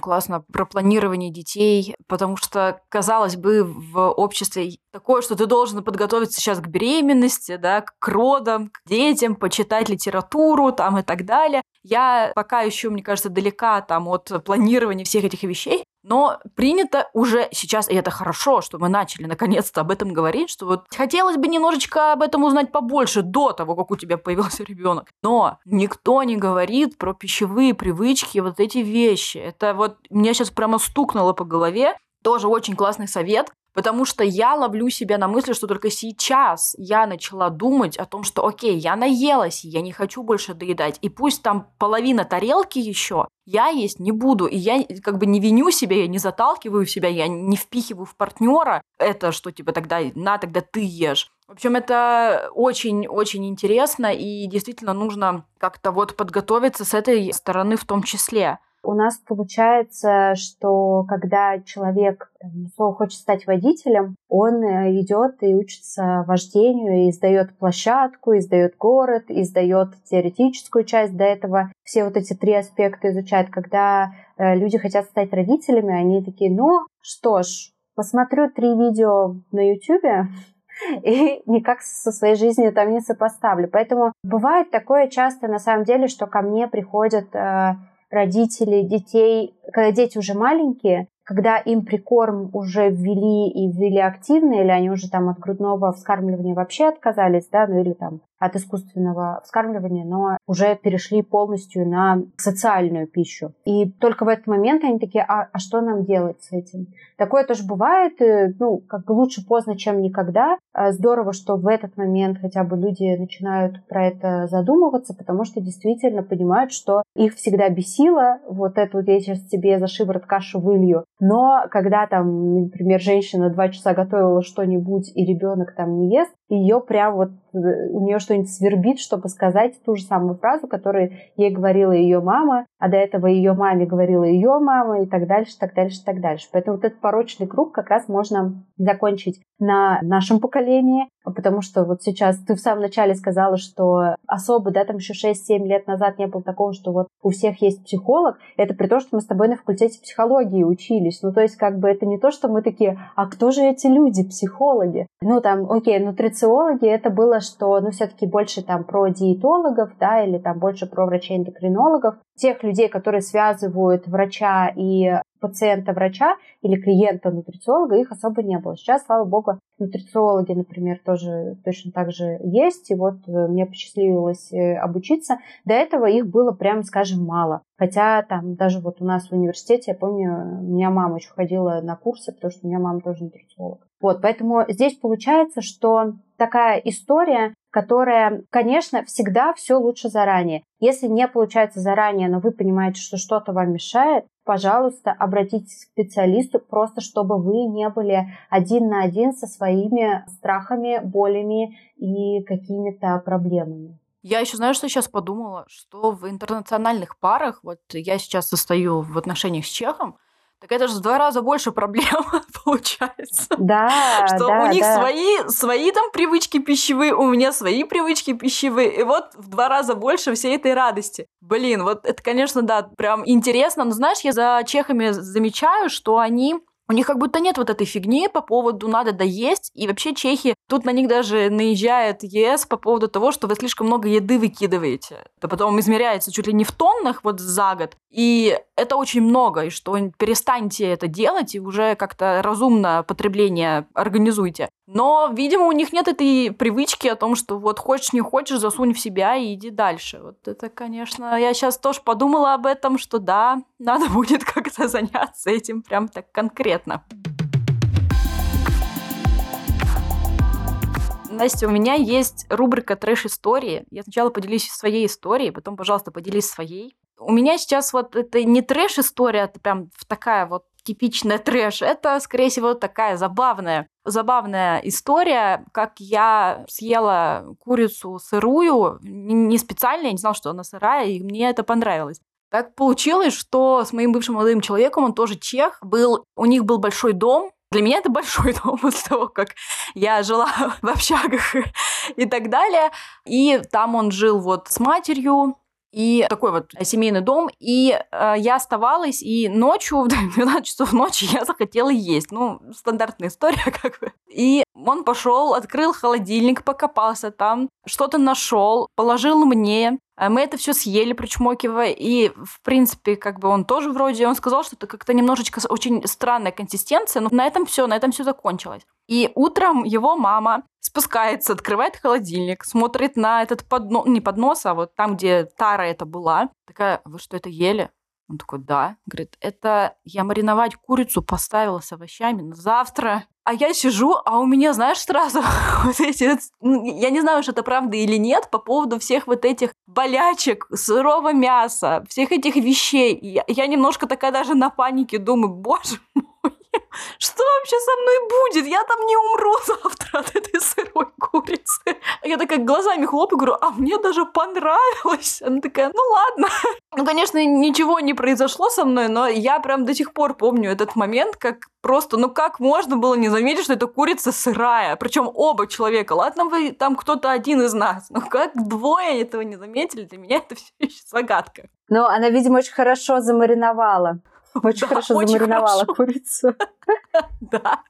классно про планирование детей, потому что, казалось бы, в обществе такое, что ты должен подготовиться сейчас к беременности, да, к родам, к детям, почитать литературу там и так далее. Я пока еще, мне кажется, далека там от планирования всех этих вещей, но принято уже сейчас, и это хорошо, что мы начали наконец-то об этом говорить, что вот хотелось бы немножечко об этом узнать побольше до того, как у тебя появился ребенок. Но никто не говорит про пищевые привычки, вот эти вещи. Это вот меня сейчас прямо стукнуло по голове. Тоже очень классный совет. Потому что я ловлю себя на мысли, что только сейчас я начала думать о том, что окей, я наелась, я не хочу больше доедать. И пусть там половина тарелки еще, я есть не буду. И я как бы не виню себя, я не заталкиваю себя, я не впихиваю в партнера это, что типа тогда на, тогда ты ешь. В общем, это очень-очень интересно, и действительно нужно как-то вот подготовиться с этой стороны в том числе. У нас получается, что когда человек слово хочет стать водителем, он э, идет и учится вождению, и сдает площадку, и сдает город, и сдает теоретическую часть. До этого все вот эти три аспекта изучает. Когда э, люди хотят стать родителями, они такие, ну что ж, посмотрю три видео на YouTube, [laughs] и никак со своей жизнью там не сопоставлю. Поэтому бывает такое часто, на самом деле, что ко мне приходят родители детей, когда дети уже маленькие, когда им прикорм уже ввели и ввели активно, или они уже там от грудного вскармливания вообще отказались, да, ну или там от искусственного вскармливания, но уже перешли полностью на социальную пищу. И только в этот момент они такие, а, а что нам делать с этим? Такое тоже бывает, э, ну, как бы лучше поздно, чем никогда. А здорово, что в этот момент хотя бы люди начинают про это задумываться, потому что действительно понимают, что их всегда бесило, вот это вот я сейчас тебе за шиворот кашу вылью, но когда там, например, женщина два часа готовила что-нибудь, и ребенок там не ест, ее прям вот у нее что-нибудь свербит, чтобы сказать ту же самую фразу, которую ей говорила ее мама, а до этого ее маме говорила ее мама и так дальше, так дальше, так дальше. Поэтому вот этот порочный круг как раз можно закончить на нашем поколении, потому что вот сейчас ты в самом начале сказала, что особо, да, там еще 6-7 лет назад не было такого, что вот у всех есть психолог, это при том, что мы с тобой на факультете психологии учились. Ну, то есть, как бы это не то, что мы такие, а кто же эти люди, психологи? Ну, там, окей, нутрициологи, это было, что, ну, все-таки больше там про диетологов, да, или там больше про врачей-эндокринологов, тех людей, которые связывают врача и пациента-врача или клиента-нутрициолога, их особо не было. Сейчас, слава богу, нутрициологи, например, тоже точно так же есть. И вот э, мне посчастливилось э, обучиться. До этого их было, прямо скажем, мало. Хотя там даже вот у нас в университете, я помню, у меня мама еще ходила на курсы, потому что у меня мама тоже нутрициолог. Вот, поэтому здесь получается, что такая история, которая, конечно, всегда все лучше заранее. Если не получается заранее, но вы понимаете, что что-то вам мешает, пожалуйста, обратитесь к специалисту, просто чтобы вы не были один на один со своими страхами, болями и какими-то проблемами. Я еще знаю, что сейчас подумала, что в интернациональных парах, вот я сейчас состою в отношениях с чехом, так это же в два раза больше проблем [laughs] получается. Да, Что да, у них да. свои, свои там привычки пищевые, у меня свои привычки пищевые, и вот в два раза больше всей этой радости. Блин, вот это, конечно, да, прям интересно, но знаешь, я за чехами замечаю, что они у них как будто нет вот этой фигни по поводу надо доесть. И вообще чехи, тут на них даже наезжает ЕС по поводу того, что вы слишком много еды выкидываете. Это потом измеряется чуть ли не в тоннах вот за год. И это очень много, и что перестаньте это делать и уже как-то разумно потребление организуйте. Но, видимо, у них нет этой привычки о том, что вот хочешь, не хочешь, засунь в себя и иди дальше. Вот это, конечно, я сейчас тоже подумала об этом, что да, [laughs] надо будет как-то заняться этим прям так конкретно. Настя, у меня есть рубрика «Трэш-истории». Я сначала поделюсь своей историей, потом, пожалуйста, поделись своей. У меня сейчас вот это не трэш-история, это прям такая вот типичная трэш. Это, скорее всего, такая забавная, забавная история, как я съела курицу сырую, не специально, я не знала, что она сырая, и мне это понравилось. Так получилось, что с моим бывшим молодым человеком, он тоже чех, был, у них был большой дом, для меня это большой [laughs] дом после того, как я жила [laughs] в общагах и так далее. И там он жил вот с матерью, и такой вот семейный дом. И э, я оставалась, и ночью, [laughs] в 12 часов ночи я захотела есть. Ну, стандартная история [laughs] как бы. И он пошел, открыл холодильник, покопался там, что-то нашел, положил мне. А мы это все съели, причмокивая, и, в принципе, как бы он тоже вроде, он сказал, что это как-то немножечко очень странная консистенция, но на этом все, на этом все закончилось. И утром его мама спускается, открывает холодильник, смотрит на этот поднос, не поднос, а вот там, где тара это была. Такая, вы что, это ели? Он такой, да. Говорит, это я мариновать курицу поставила с овощами на завтра. А я сижу, а у меня, знаешь, сразу [laughs] вот эти... Ну, я не знаю, что это правда или нет по поводу всех вот этих болячек, сырого мяса, всех этих вещей. Я, я немножко такая даже на панике думаю, боже мой, [laughs] что вообще со мной будет? Я там не умру [laughs] завтра от этой сырой курицы. Я такая глазами хлопаю, говорю, а мне даже понравилось. Она такая, ну ладно. [laughs] Ну, конечно, ничего не произошло со мной, но я прям до сих пор помню этот момент, как просто, ну как можно было не заметить, что это курица сырая? Причем оба человека. Ладно, вы там кто-то один из нас, но как двое этого не заметили, для меня это все еще загадка. Но она, видимо, очень хорошо замариновала. Очень да, хорошо очень замариновала хорошо. курицу. [laughs] Да.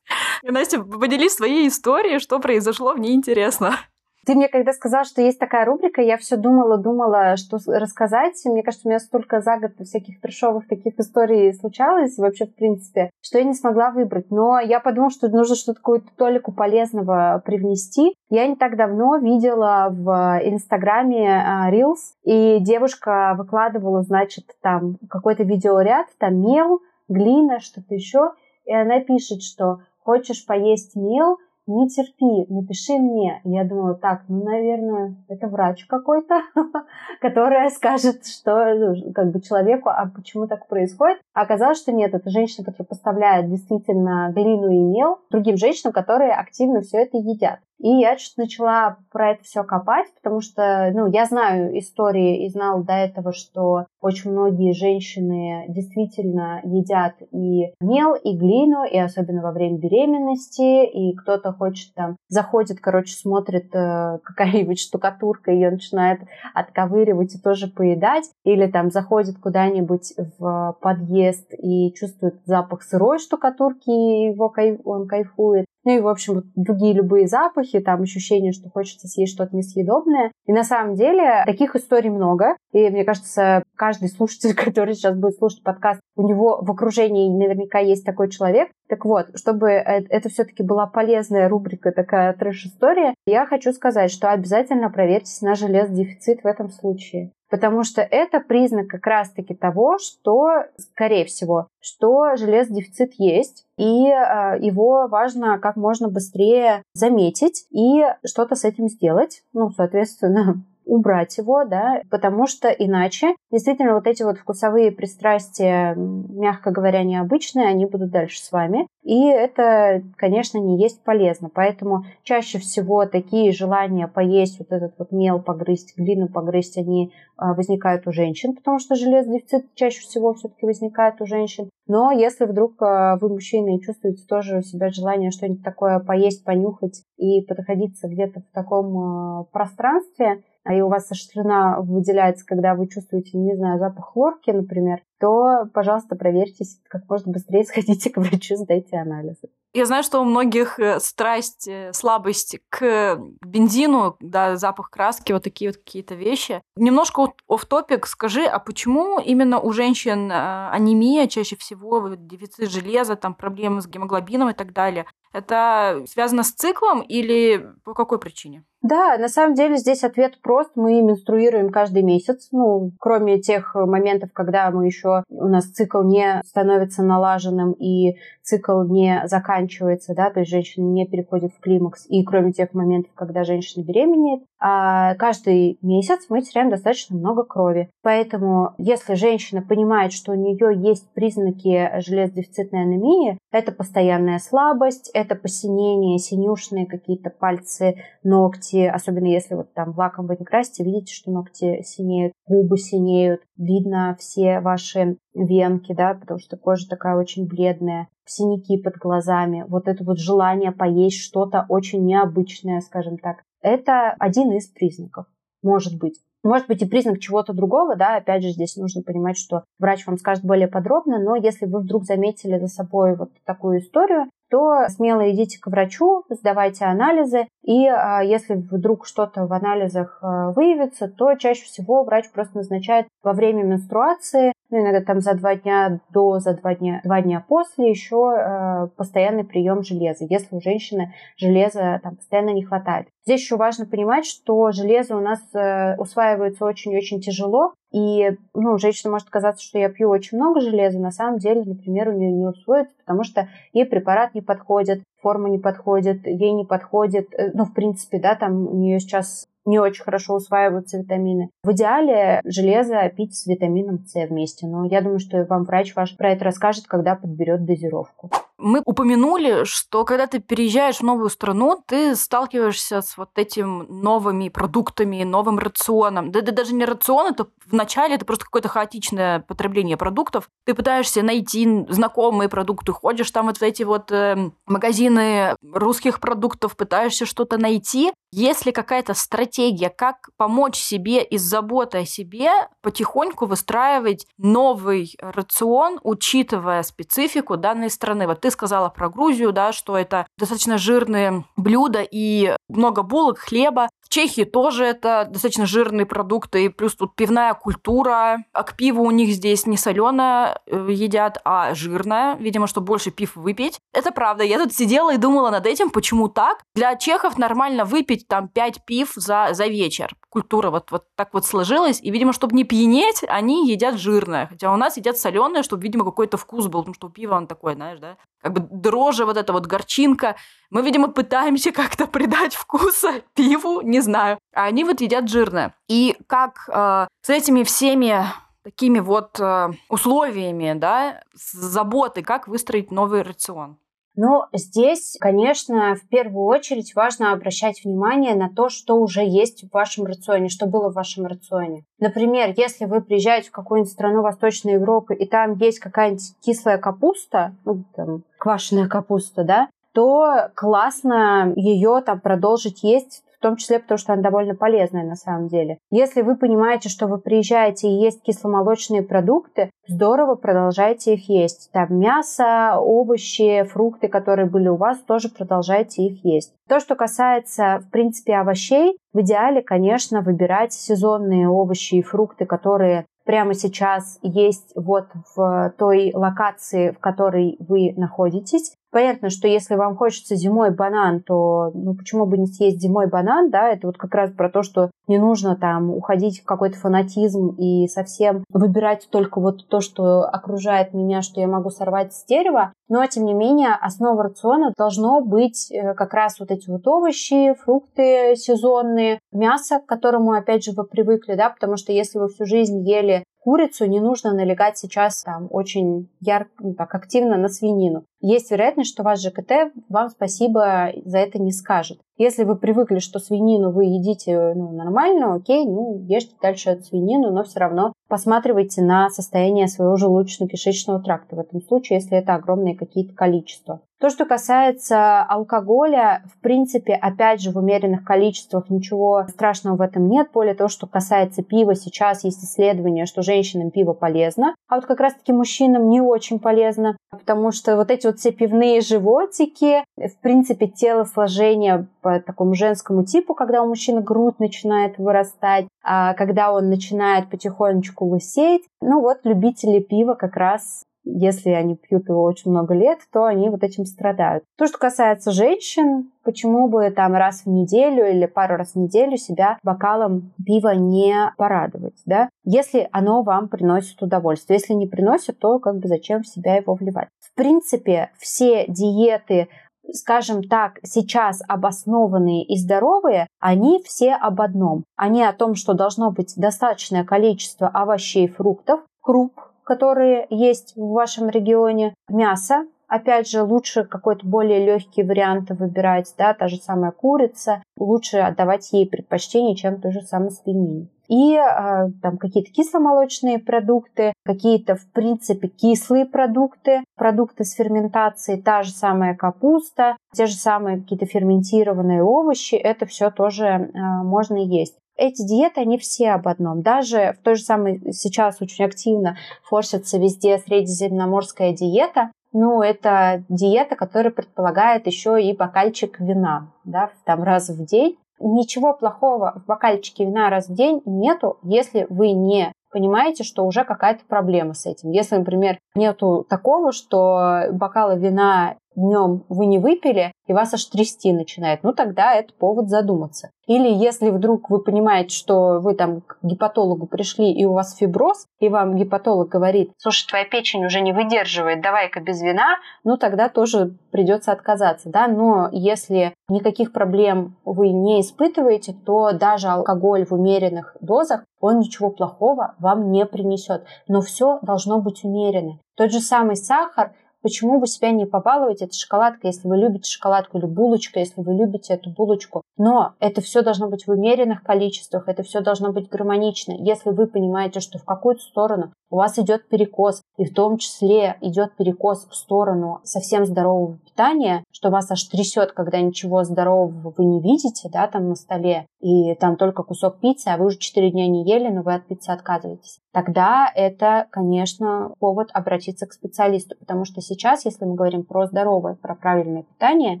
Настя, поделись своей историей, что произошло, мне интересно. Ты мне когда сказала, что есть такая рубрика, я все думала, думала, что рассказать. Мне кажется, у меня столько за год всяких трешовых таких историй случалось вообще, в принципе, что я не смогла выбрать. Но я подумала, что нужно что-то какую-то толику полезного привнести. Я не так давно видела в Инстаграме а, Reels, и девушка выкладывала, значит, там какой-то видеоряд, там мел, глина, что-то еще, и она пишет, что хочешь поесть мел, не терпи, напиши мне. Я думала, так, ну, наверное, это врач какой-то, [laughs] которая скажет, что ну, как бы человеку, а почему так происходит. А оказалось, что нет, это женщина, которая поставляет действительно глину и мел другим женщинам, которые активно все это едят. И я что-то начала про это все копать, потому что, ну, я знаю истории и знала до этого, что очень многие женщины действительно едят и мел, и глину, и особенно во время беременности, и кто-то хочет там, заходит, короче, смотрит э, какая-нибудь штукатурка, ее начинает отковыривать и тоже поедать, или там заходит куда-нибудь в подъезд и чувствует запах сырой штукатурки, и его кайф, он кайфует, ну и, в общем, другие любые запахи, там ощущение, что хочется съесть что-то несъедобное. И на самом деле таких историй много. И мне кажется, каждый слушатель, [laughs] который сейчас будет слушать подкаст, у него в окружении наверняка есть такой человек. Так вот, чтобы это все-таки была полезная рубрика, такая трэш-история, я хочу сказать, что обязательно проверьтесь на железодефицит в этом случае потому что это признак как раз-таки того, что, скорее всего, что железодефицит есть, и э, его важно как можно быстрее заметить и что-то с этим сделать. Ну, соответственно, [laughs] убрать его, да, потому что иначе действительно вот эти вот вкусовые пристрастия, мягко говоря, необычные, они будут дальше с вами. И это, конечно, не есть полезно. Поэтому чаще всего такие желания поесть, вот этот вот мел погрызть, глину погрызть, они а, возникают у женщин, потому что железодефицит чаще всего все-таки возникает у женщин. Но если вдруг а, вы мужчина и чувствуете тоже у себя желание что-нибудь такое поесть, понюхать и подходиться где-то в таком а, пространстве, и у вас слюна выделяется, когда вы чувствуете, не знаю, запах хлорки, например, то, пожалуйста, проверьтесь как можно быстрее, [laughs] сходите к врачу, сдайте анализы. Я знаю, что у многих э, страсть, э, слабость к бензину, да, запах краски, вот такие вот какие-то вещи. Немножко оф топик скажи, а почему именно у женщин э, анемия чаще всего, дефицит железа, там проблемы с гемоглобином и так далее? Это связано с циклом или по какой причине? Да, на самом деле здесь ответ прост. Мы менструируем каждый месяц. Ну, кроме тех моментов, когда мы еще у нас цикл не становится налаженным и цикл не заканчивается, да, то есть женщина не переходит в климакс. И кроме тех моментов, когда женщина беременеет, а каждый месяц мы теряем достаточно много крови. Поэтому, если женщина понимает, что у нее есть признаки железодефицитной анемии, это постоянная слабость, это посинение, синюшные какие-то пальцы, ногти, особенно если вот там лаком вы не красите, видите, что ногти синеют, губы синеют, видно все ваши венки, да, потому что кожа такая очень бледная, синяки под глазами, вот это вот желание поесть что-то очень необычное, скажем так. Это один из признаков, может быть. Может быть и признак чего-то другого, да, опять же, здесь нужно понимать, что врач вам скажет более подробно, но если вы вдруг заметили за собой вот такую историю, то смело идите к врачу, сдавайте анализы, и а, если вдруг что-то в анализах а, выявится, то чаще всего врач просто назначает во время менструации, ну, иногда там за два дня до, за два дня, два дня после еще а, постоянный прием железа, если у женщины железа там постоянно не хватает. Здесь еще важно понимать, что железо у нас э, усваивается очень-очень тяжело, и ну, женщина может казаться, что я пью очень много железа, на самом деле, например, у нее не усвоится, потому что ей препарат не подходит, форма не подходит, ей не подходит, э, ну, в принципе, да, там у нее сейчас не очень хорошо усваиваются витамины. В идеале железо пить с витамином С вместе, но я думаю, что вам врач ваш про это расскажет, когда подберет дозировку. мы упомянули, что когда ты переезжаешь в новую страну, ты сталкиваешься с вот этим новыми продуктами, новым рационом. Да это даже не рацион, это вначале это просто какое-то хаотичное потребление продуктов. Ты пытаешься найти знакомые продукты, ходишь там вот в эти вот э, магазины русских продуктов, пытаешься что-то найти. Есть ли какая-то стратегия, как помочь себе из заботы о себе потихоньку выстраивать новый рацион, учитывая специфику данной страны? Вот ты сказала про Грузию, да, что это достаточно жирные блюда и много булок, хлеба. В Чехии тоже это достаточно жирные продукты, и плюс тут пивная культура. А к пиву у них здесь не соленое э, едят, а жирное. Видимо, чтобы больше пив выпить. Это правда. Я тут сидела и думала над этим, почему так. Для чехов нормально выпить там 5 пив за, за вечер. Культура вот, вот так вот сложилась. И, видимо, чтобы не пьянеть, они едят жирное. Хотя у нас едят соленое, чтобы, видимо, какой-то вкус был. Потому что у пива он такой, знаешь, да? Как бы дрожжи, вот эта вот горчинка. Мы, видимо, пытаемся [laughs] как-то придать вкуса пиву, не знаю. А они вот едят жирное. И как э, с этими всеми такими вот э, условиями, да, заботы, как выстроить новый рацион? Но здесь, конечно, в первую очередь важно обращать внимание на то, что уже есть в вашем рационе, что было в вашем рационе. Например, если вы приезжаете в какую-нибудь страну Восточной Европы, и там есть какая-нибудь кислая капуста, ну, там, квашеная капуста, да, то классно ее там продолжить есть в том числе потому, что она довольно полезная на самом деле. Если вы понимаете, что вы приезжаете и есть кисломолочные продукты, здорово продолжайте их есть. Там мясо, овощи, фрукты, которые были у вас, тоже продолжайте их есть. То, что касается, в принципе, овощей, в идеале, конечно, выбирать сезонные овощи и фрукты, которые прямо сейчас есть вот в той локации, в которой вы находитесь. Понятно, что если вам хочется зимой банан, то ну почему бы не съесть зимой банан, да, это вот как раз про то, что не нужно там уходить в какой-то фанатизм и совсем выбирать только вот то, что окружает меня, что я могу сорвать с дерева, но тем не менее основа рациона должно быть э, как раз вот эти вот овощи, фрукты сезонные, мясо, к которому опять же вы привыкли, да, потому что если вы всю жизнь ели курицу не нужно налегать сейчас там очень ярко, ну, так активно на свинину. Есть вероятность, что ваш ЖКТ вам спасибо за это не скажет. Если вы привыкли, что свинину вы едите ну, нормально, окей, ну, ешьте дальше эту свинину, но все равно посматривайте на состояние своего желудочно-кишечного тракта в этом случае, если это огромные какие-то количества. То, что касается алкоголя, в принципе, опять же, в умеренных количествах ничего страшного в этом нет. Более того, что касается пива, сейчас есть исследование, что женщинам пиво полезно, а вот как раз-таки мужчинам не очень полезно, потому что вот эти вот все пивные животики, в принципе, телосложение по такому женскому типу, когда у мужчины грудь начинает вырастать, а когда он начинает потихонечку лысеть. Ну вот любители пива как раз если они пьют его очень много лет, то они вот этим страдают. То, что касается женщин, почему бы там раз в неделю или пару раз в неделю себя бокалом пива не порадовать, да? Если оно вам приносит удовольствие. Если не приносит, то как бы зачем в себя его вливать? В принципе, все диеты скажем так, сейчас обоснованные и здоровые, они все об одном. Они о том, что должно быть достаточное количество овощей, фруктов, круп, которые есть в вашем регионе, мясо, Опять же, лучше какой-то более легкий вариант выбирать, да, та же самая курица, лучше отдавать ей предпочтение, чем той же самой свинине. И э, там какие-то кисломолочные продукты, какие-то, в принципе, кислые продукты, продукты с ферментацией, та же самая капуста, те же самые какие-то ферментированные овощи, это все тоже э, можно есть эти диеты, они все об одном. Даже в той же самой сейчас очень активно форсится везде средиземноморская диета. Ну, это диета, которая предполагает еще и бокальчик вина, да, там раз в день. Ничего плохого в бокальчике вина раз в день нету, если вы не понимаете, что уже какая-то проблема с этим. Если, например, нету такого, что бокала вина днем вы не выпили, и вас аж трясти начинает, ну тогда это повод задуматься. Или если вдруг вы понимаете, что вы там к гепатологу пришли, и у вас фиброз, и вам гепатолог говорит, слушай, твоя печень уже не выдерживает, давай-ка без вина, ну тогда тоже придется отказаться, да, но если никаких проблем вы не испытываете, то даже алкоголь в умеренных дозах, он ничего плохого вам не принесет. Но все должно быть умеренно. Тот же самый сахар, почему бы себя не побаловать этой шоколадкой, если вы любите шоколадку или булочку, если вы любите эту булочку. Но это все должно быть в умеренных количествах, это все должно быть гармонично. Если вы понимаете, что в какую-то сторону у вас идет перекос, и в том числе идет перекос в сторону совсем здорового питания, что вас аж трясет, когда ничего здорового вы не видите, да, там на столе, и там только кусок пиццы, а вы уже 4 дня не ели, но вы от пиццы отказываетесь. Тогда это, конечно, повод обратиться к специалисту, потому что сейчас, если мы говорим про здоровое, про правильное питание,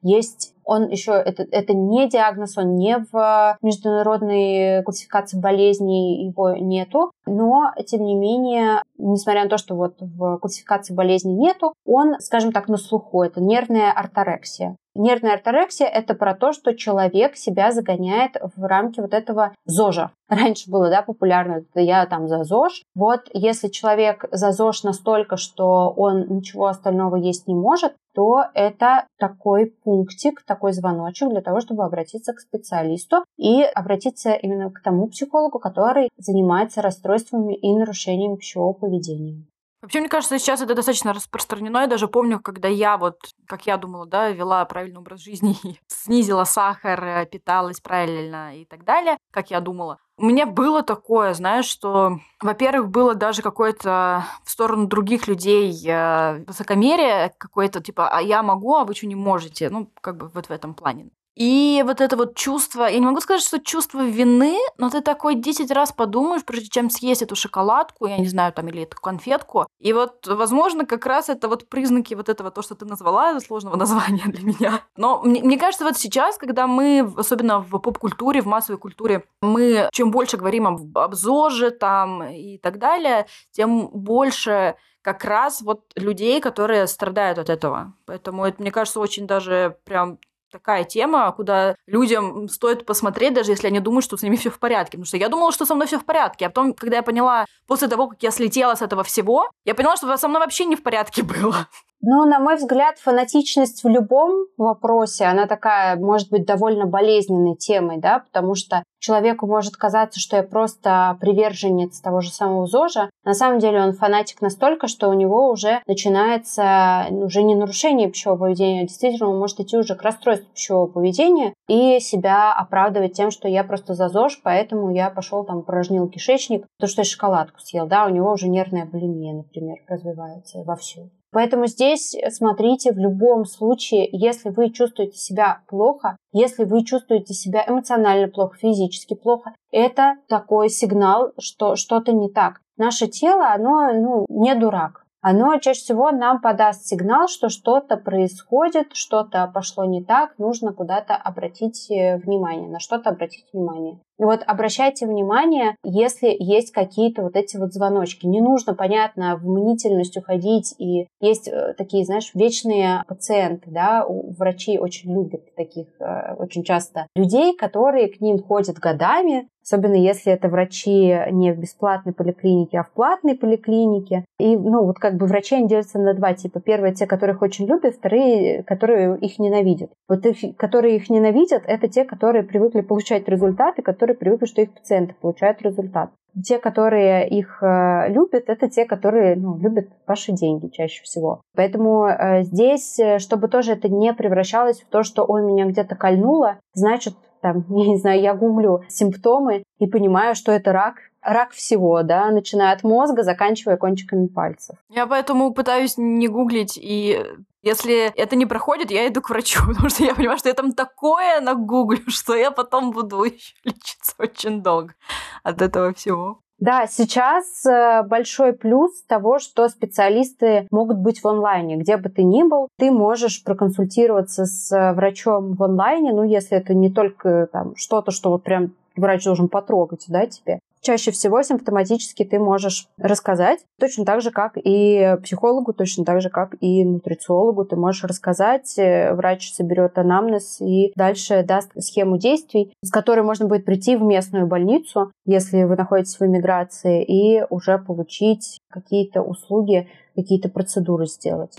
есть он еще, это, это не диагноз, он не в международной классификации болезней, его нету, но, тем не менее, несмотря на то, что вот в классификации болезней нету, он, скажем так, на слуху, это нервная орторексия. Нервная орторексия – это про то, что человек себя загоняет в рамки вот этого ЗОЖа. Раньше было, да, популярно, я там за ЗОЖ. Вот если человек за ЗОЖ настолько, что он ничего остального есть не может, то это такой пунктик, такой звоночек для того, чтобы обратиться к специалисту и обратиться именно к тому психологу, который занимается расстройствами и нарушениями пищевого поведения. Вообще, мне кажется, сейчас это достаточно распространено. Я даже помню, когда я вот, как я думала, да, вела правильный образ жизни, [laughs] снизила сахар, э, питалась правильно и так далее, как я думала. У меня было такое, знаешь, что, во-первых, было даже какое-то в сторону других людей э, высокомерие какое-то, типа, а я могу, а вы что не можете? Ну, как бы вот в этом плане. И вот это вот чувство, я не могу сказать, что чувство вины, но ты такой 10 раз подумаешь, прежде чем съесть эту шоколадку, я не знаю, там, или эту конфетку. И вот, возможно, как раз это вот признаки вот этого, то, что ты назвала, сложного [laughs] названия для меня. Но мне, мне кажется, вот сейчас, когда мы, особенно в поп-культуре, в массовой культуре, мы чем больше говорим об, об ЗОЖе там и так далее, тем больше как раз вот людей, которые страдают от этого. Поэтому это, мне кажется, очень даже прям такая тема, куда людям стоит посмотреть, даже если они думают, что с ними все в порядке. Потому что я думала, что со мной все в порядке. А потом, когда я поняла, после того, как я слетела с этого всего, я поняла, что со мной вообще не в порядке [laughs] было. Ну, на мой взгляд, фанатичность в любом вопросе, она такая, может быть, довольно болезненной темой, да, потому что человеку может казаться, что я просто приверженец того же самого ЗОЖа. На самом деле он фанатик настолько, что у него уже начинается уже не нарушение пищевого поведения, а действительно он может идти уже к расстройству пищевого поведения и себя оправдывать тем, что я просто за ЗОЖ, поэтому я пошел там порожнил кишечник, то, что я шоколадку съел, да, у него уже нервная булимия, например, развивается вовсю. Поэтому здесь смотрите в любом случае, если вы чувствуете себя плохо, если вы чувствуете себя эмоционально плохо, физически плохо, это такой сигнал, что что-то не так. Наше тело, оно ну, не дурак оно чаще всего нам подаст сигнал, что что-то происходит, что-то пошло не так, нужно куда-то обратить э, внимание, на что-то обратить внимание. И вот обращайте внимание, если есть какие-то вот эти вот звоночки. Не нужно, понятно, в мнительность уходить. И есть э, такие, знаешь, вечные пациенты, да, врачи очень любят таких э, очень часто людей, которые к ним ходят годами, особенно если это врачи не в бесплатной поликлинике, а в платной поликлинике. И, ну, вот как бы врачи они делятся на два типа. Первые те, которых очень любят, вторые, которые их ненавидят. Вот их, которые их ненавидят, это те, которые привыкли получать результаты, которые привыкли, что их пациенты получают результат. Те, которые их э, любят, это те, которые ну, любят ваши деньги чаще всего. Поэтому э, здесь, э, чтобы тоже это не превращалось в то, что он меня где-то кольнуло, значит, там, [laughs] я не знаю, я гуглю симптомы и понимаю, что это рак, рак всего, да, начиная от мозга, заканчивая кончиками пальцев. Я поэтому пытаюсь не гуглить, и если это не проходит, я иду к врачу, [laughs] потому что я понимаю, что я там такое нагуглю, [laughs] что я потом буду еще [laughs] лечиться очень долго от этого всего. Да, сейчас э, большой плюс того, что специалисты могут быть в онлайне. Где бы ты ни был, ты можешь проконсультироваться с э, врачом в онлайне, ну, если это не только там что-то, что вот прям врач должен потрогать, да, тебе. Чаще всего симптоматически ты можешь рассказать, точно так же, как и психологу, точно так же, как и нутрициологу. Ты можешь рассказать, э, врач соберет анамнез и дальше даст схему действий, с которой можно будет прийти в местную больницу, если вы находитесь в эмиграции, и уже получить какие-то услуги, какие-то процедуры сделать.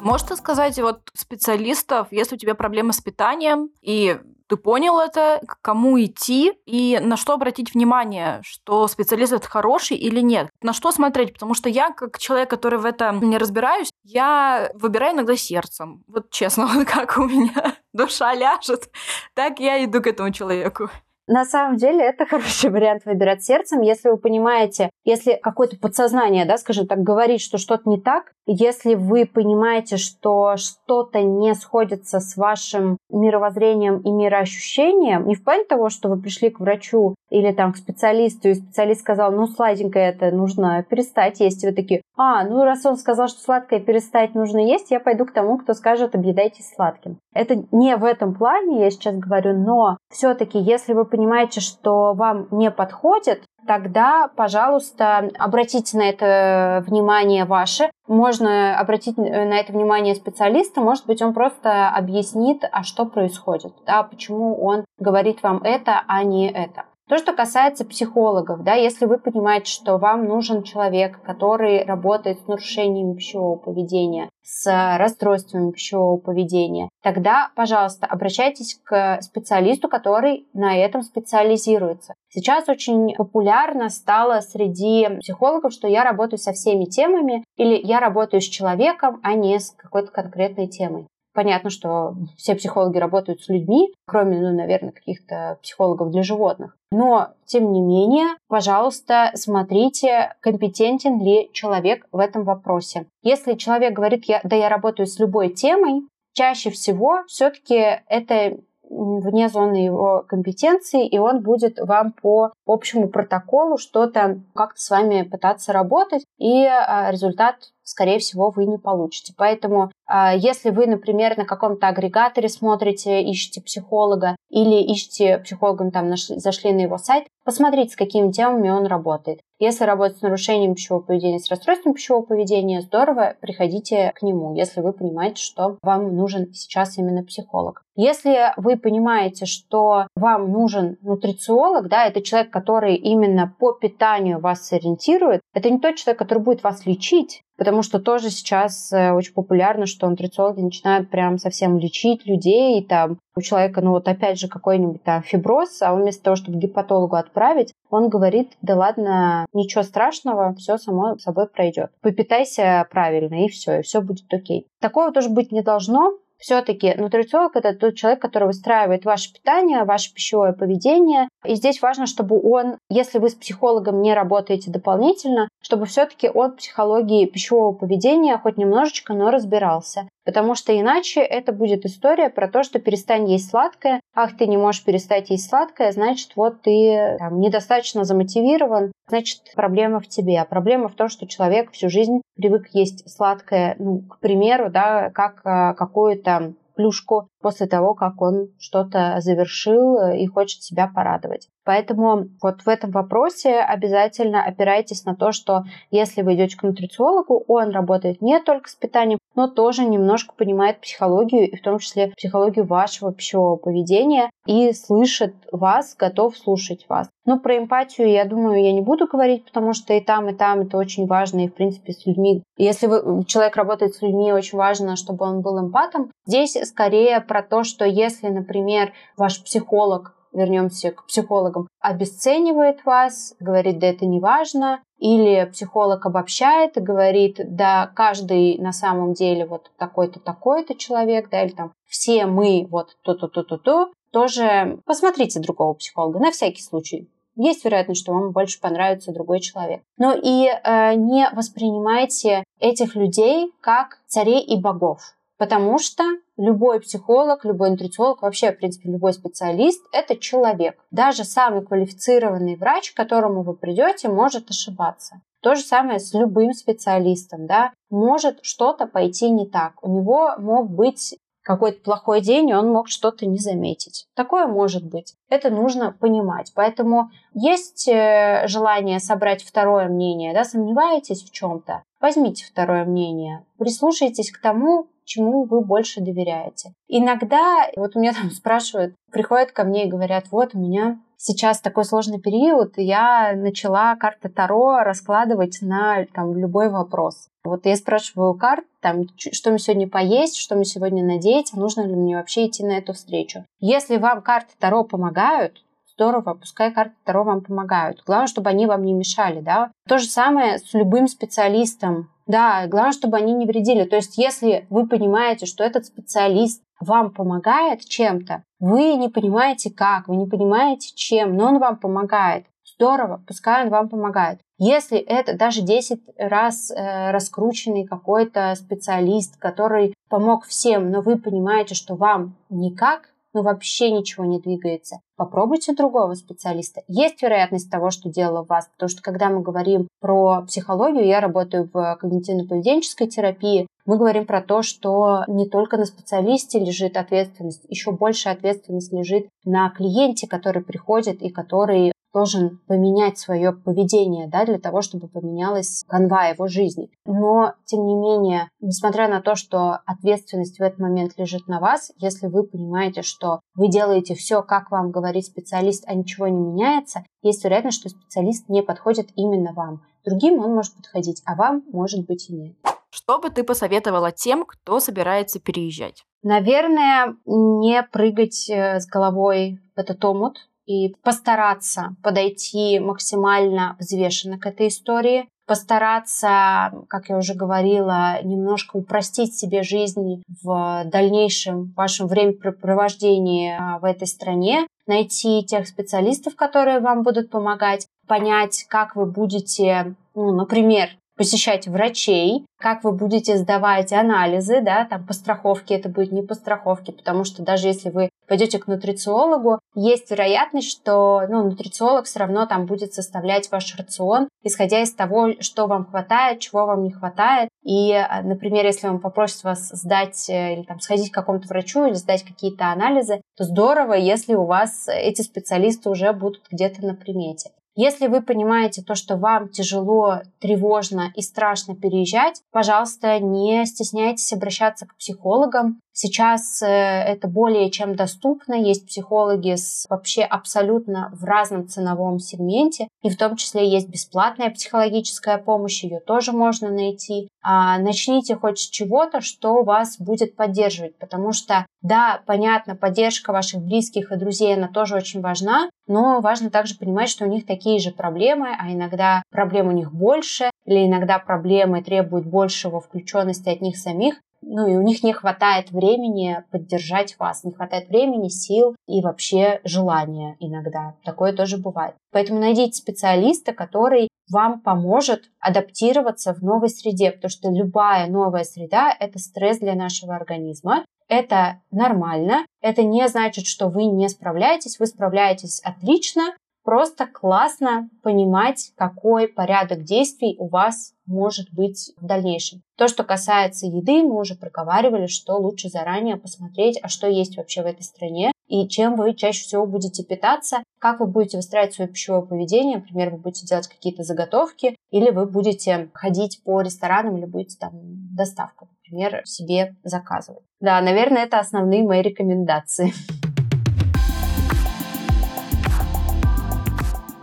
Можете сказать, вот специалистов, если у тебя проблемы с питанием, и ты понял это, к кому идти и на что обратить внимание, что специалист это хороший или нет. На что смотреть, потому что я, как человек, который в этом не разбираюсь, я выбираю иногда сердцем. Вот честно, [laughs] вот как у меня [laughs] душа ляжет, так я иду к этому человеку. На самом деле это [laughs] хороший вариант выбирать сердцем, если вы понимаете, если какое-то подсознание, да, скажем так, говорит, что что-то не так, если вы понимаете, что что-то не сходится с вашим мировоззрением и мироощущением, не в плане того, что вы пришли к врачу или там к специалисту, и специалист сказал, ну, сладенькое это нужно перестать есть, и вы такие, а, ну, раз он сказал, что сладкое перестать нужно есть, я пойду к тому, кто скажет, объедайтесь сладким. Это не в этом плане, я сейчас говорю, но все-таки, если вы понимаете, что вам не подходит, тогда, пожалуйста, обратите на это внимание ваше. Можно обратить на это внимание специалиста, может быть, он просто объяснит, а что происходит, да, почему он говорит вам это, а не это. То, что касается психологов, да, если вы понимаете, что вам нужен человек, который работает с нарушениями пищевого поведения, с расстройствами пищевого поведения, тогда, пожалуйста, обращайтесь к специалисту, который на этом специализируется. Сейчас очень популярно стало среди психологов, что я работаю со всеми темами или я работаю с человеком, а не с какой-то конкретной темой. Понятно, что все психологи работают с людьми, кроме, ну, наверное, каких-то психологов для животных. Но, тем не менее, пожалуйста, смотрите, компетентен ли человек в этом вопросе. Если человек говорит, я, да я работаю с любой темой, чаще всего все-таки это вне зоны его компетенции, и он будет вам по общему протоколу что-то как-то с вами пытаться работать, и а, результат скорее всего, вы не получите. Поэтому, если вы, например, на каком-то агрегаторе смотрите, ищете психолога или ищете психологом, там нашли, зашли на его сайт, посмотрите, с какими темами он работает. Если работает с нарушением пищевого поведения, с расстройством пищевого поведения, здорово, приходите к нему, если вы понимаете, что вам нужен сейчас именно психолог. Если вы понимаете, что вам нужен нутрициолог, да, это человек, который именно по питанию вас ориентирует, это не тот человек, который будет вас лечить, потому что тоже сейчас э, очень популярно, что нутрициологи начинают прям совсем лечить людей, и там у человека, ну вот опять же, какой-нибудь там фиброз, а он вместо того, чтобы гепатологу отправить, он говорит, да ладно, ничего страшного, все само собой пройдет. Попитайся правильно, и все, и все будет окей. Такого тоже быть не должно, все-таки нутрициолог это тот человек, который выстраивает ваше питание, ваше пищевое поведение. И здесь важно, чтобы он, если вы с психологом не работаете дополнительно, чтобы все-таки в психологии пищевого поведения хоть немножечко, но разбирался. Потому что иначе это будет история про то, что перестань есть сладкое. Ах, ты не можешь перестать есть сладкое, значит, вот ты там, недостаточно замотивирован, значит, проблема в тебе. А проблема в том, что человек всю жизнь привык есть сладкое, ну, к примеру, да, как а, какую-то плюшку после того, как он что-то завершил и хочет себя порадовать. Поэтому вот в этом вопросе обязательно опирайтесь на то, что если вы идете к нутрициологу, он работает не только с питанием, но тоже немножко понимает психологию, и в том числе психологию вашего пищевого поведения, и слышит вас, готов слушать вас. Но про эмпатию, я думаю, я не буду говорить, потому что и там, и там это очень важно, и в принципе с людьми. Если вы, человек работает с людьми, очень важно, чтобы он был эмпатом. Здесь скорее про то, что если, например, ваш психолог вернемся к психологам, обесценивает вас, говорит, да это не важно, или психолог обобщает и говорит, да, каждый на самом деле вот такой-то, такой-то человек, да, или там все мы вот то-то-то-то-то, тоже посмотрите другого психолога на всякий случай. Есть вероятность, что вам больше понравится другой человек. Но и э, не воспринимайте этих людей как царей и богов. Потому что любой психолог, любой нутрициолог, вообще, в принципе, любой специалист – это человек. Даже самый квалифицированный врач, к которому вы придете, может ошибаться. То же самое с любым специалистом, да, может что-то пойти не так. У него мог быть какой-то плохой день, и он мог что-то не заметить. Такое может быть. Это нужно понимать. Поэтому есть э, желание собрать второе мнение, да, сомневаетесь в чем-то, возьмите второе мнение, прислушайтесь к тому, чему вы больше доверяете. Иногда, вот у меня там [laughs] спрашивают, приходят ко мне и говорят, вот у меня сейчас такой сложный период, я начала карты Таро раскладывать на там, любой вопрос. Вот я спрашиваю карт, там, что мне сегодня поесть, что мне сегодня надеть, нужно ли мне вообще идти на эту встречу. Если вам карты Таро помогают, здорово, пускай карты Таро вам помогают. Главное, чтобы они вам не мешали, да. То же самое с любым специалистом. Да, главное, чтобы они не вредили. То есть, если вы понимаете, что этот специалист вам помогает чем-то, вы не понимаете как, вы не понимаете чем, но он вам помогает. Здорово, пускай он вам помогает. Если это даже 10 раз э, раскрученный какой-то специалист, который помог всем, но вы понимаете, что вам никак, ну вообще ничего не двигается. Попробуйте другого специалиста. Есть вероятность того, что дело в вас, потому что когда мы говорим про психологию, я работаю в когнитивно-поведенческой терапии, мы говорим про то, что не только на специалисте лежит ответственность, еще больше ответственность лежит на клиенте, который приходит и который должен поменять свое поведение, да, для того, чтобы поменялась канва его жизни. Но, тем не менее, несмотря на то, что ответственность в этот момент лежит на вас, если вы понимаете, что вы делаете все, как вам говорит специалист, а ничего не меняется, есть вероятность, что специалист не подходит именно вам. Другим он может подходить, а вам, может быть, и нет. Что бы ты посоветовала тем, кто собирается переезжать? Наверное, не прыгать э, с головой в этот омут, и постараться подойти максимально взвешенно к этой истории, постараться, как я уже говорила, немножко упростить себе жизнь в дальнейшем вашем времяпрепровождении а, в этой стране, найти тех специалистов, которые вам будут помогать, понять, как вы будете, ну, например, посещать врачей, как вы будете сдавать анализы, да, там по страховке это будет не по страховке, потому что даже если вы пойдете к нутрициологу, есть вероятность, что ну, нутрициолог все равно там будет составлять ваш рацион, исходя из того, что вам хватает, чего вам не хватает. И, а, например, если он попросит вас сдать э, или там сходить к какому-то врачу или сдать какие-то анализы, то здорово, если у вас эти специалисты уже будут где-то на примете. Если вы понимаете то, что вам тяжело, тревожно и страшно переезжать, пожалуйста, не стесняйтесь обращаться к психологам. Сейчас э, это более чем доступно. Есть психологи с вообще абсолютно в разном ценовом сегменте. И в том числе есть бесплатная психологическая помощь. Ее тоже можно найти. А начните хоть с чего-то, что вас будет поддерживать. Потому что, да, понятно, поддержка ваших близких и друзей, она тоже очень важна. Но важно также понимать, что у них такие же проблемы, а иногда проблем у них больше, или иногда проблемы требуют большего включенности от них самих ну и у них не хватает времени поддержать вас, не хватает времени, сил и вообще желания иногда. Такое тоже бывает. Поэтому найдите специалиста, который вам поможет адаптироваться в новой среде, потому что любая новая среда – это стресс для нашего организма. Это нормально. Это не значит, что вы не справляетесь. Вы справляетесь отлично, Просто классно понимать, какой порядок действий у вас может быть в дальнейшем. То, что касается еды, мы уже проговаривали, что лучше заранее посмотреть, а что есть вообще в этой стране, и чем вы чаще всего будете питаться, как вы будете выстраивать свое пищевое поведение, например, вы будете делать какие-то заготовки, или вы будете ходить по ресторанам, или будете там доставку, например, себе заказывать. Да, наверное, это основные мои рекомендации.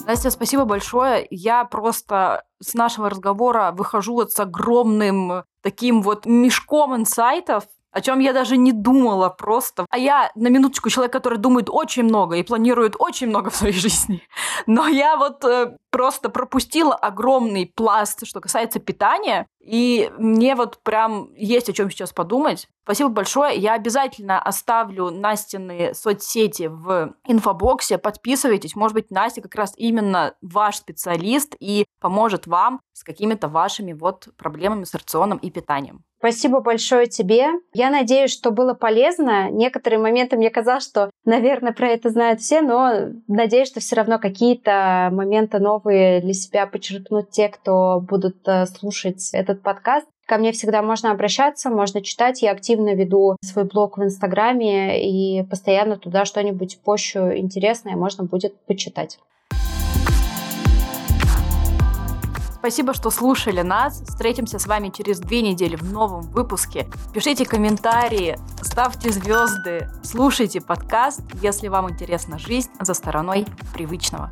Настя, спасибо большое. Я просто с нашего разговора выхожу вот с огромным таким вот мешком инсайтов, о чем я даже не думала просто. А я, на минуточку, человек, который думает очень много и планирует очень много в своей [laughs] жизни. Но я вот э, просто пропустила огромный пласт, что касается питания. И мне вот прям есть о чем сейчас подумать. Спасибо большое. Я обязательно оставлю Настины соцсети в инфобоксе. Подписывайтесь. Может быть, Настя как раз именно ваш специалист и поможет вам с какими-то вашими вот проблемами с рационом и питанием. Спасибо большое тебе. Я надеюсь, что было полезно. Некоторые моменты мне казалось, что, наверное, про это знают все, но надеюсь, что все равно какие-то моменты новые для себя подчеркнут те, кто будут э, слушать этот подкаст. Ко мне всегда можно обращаться, можно читать. Я активно веду свой блог в Инстаграме и постоянно туда что-нибудь пощу интересное можно будет почитать. Спасибо, что слушали нас. Встретимся с вами через две недели в новом выпуске. Пишите комментарии, ставьте звезды, слушайте подкаст, если вам интересна жизнь за стороной привычного.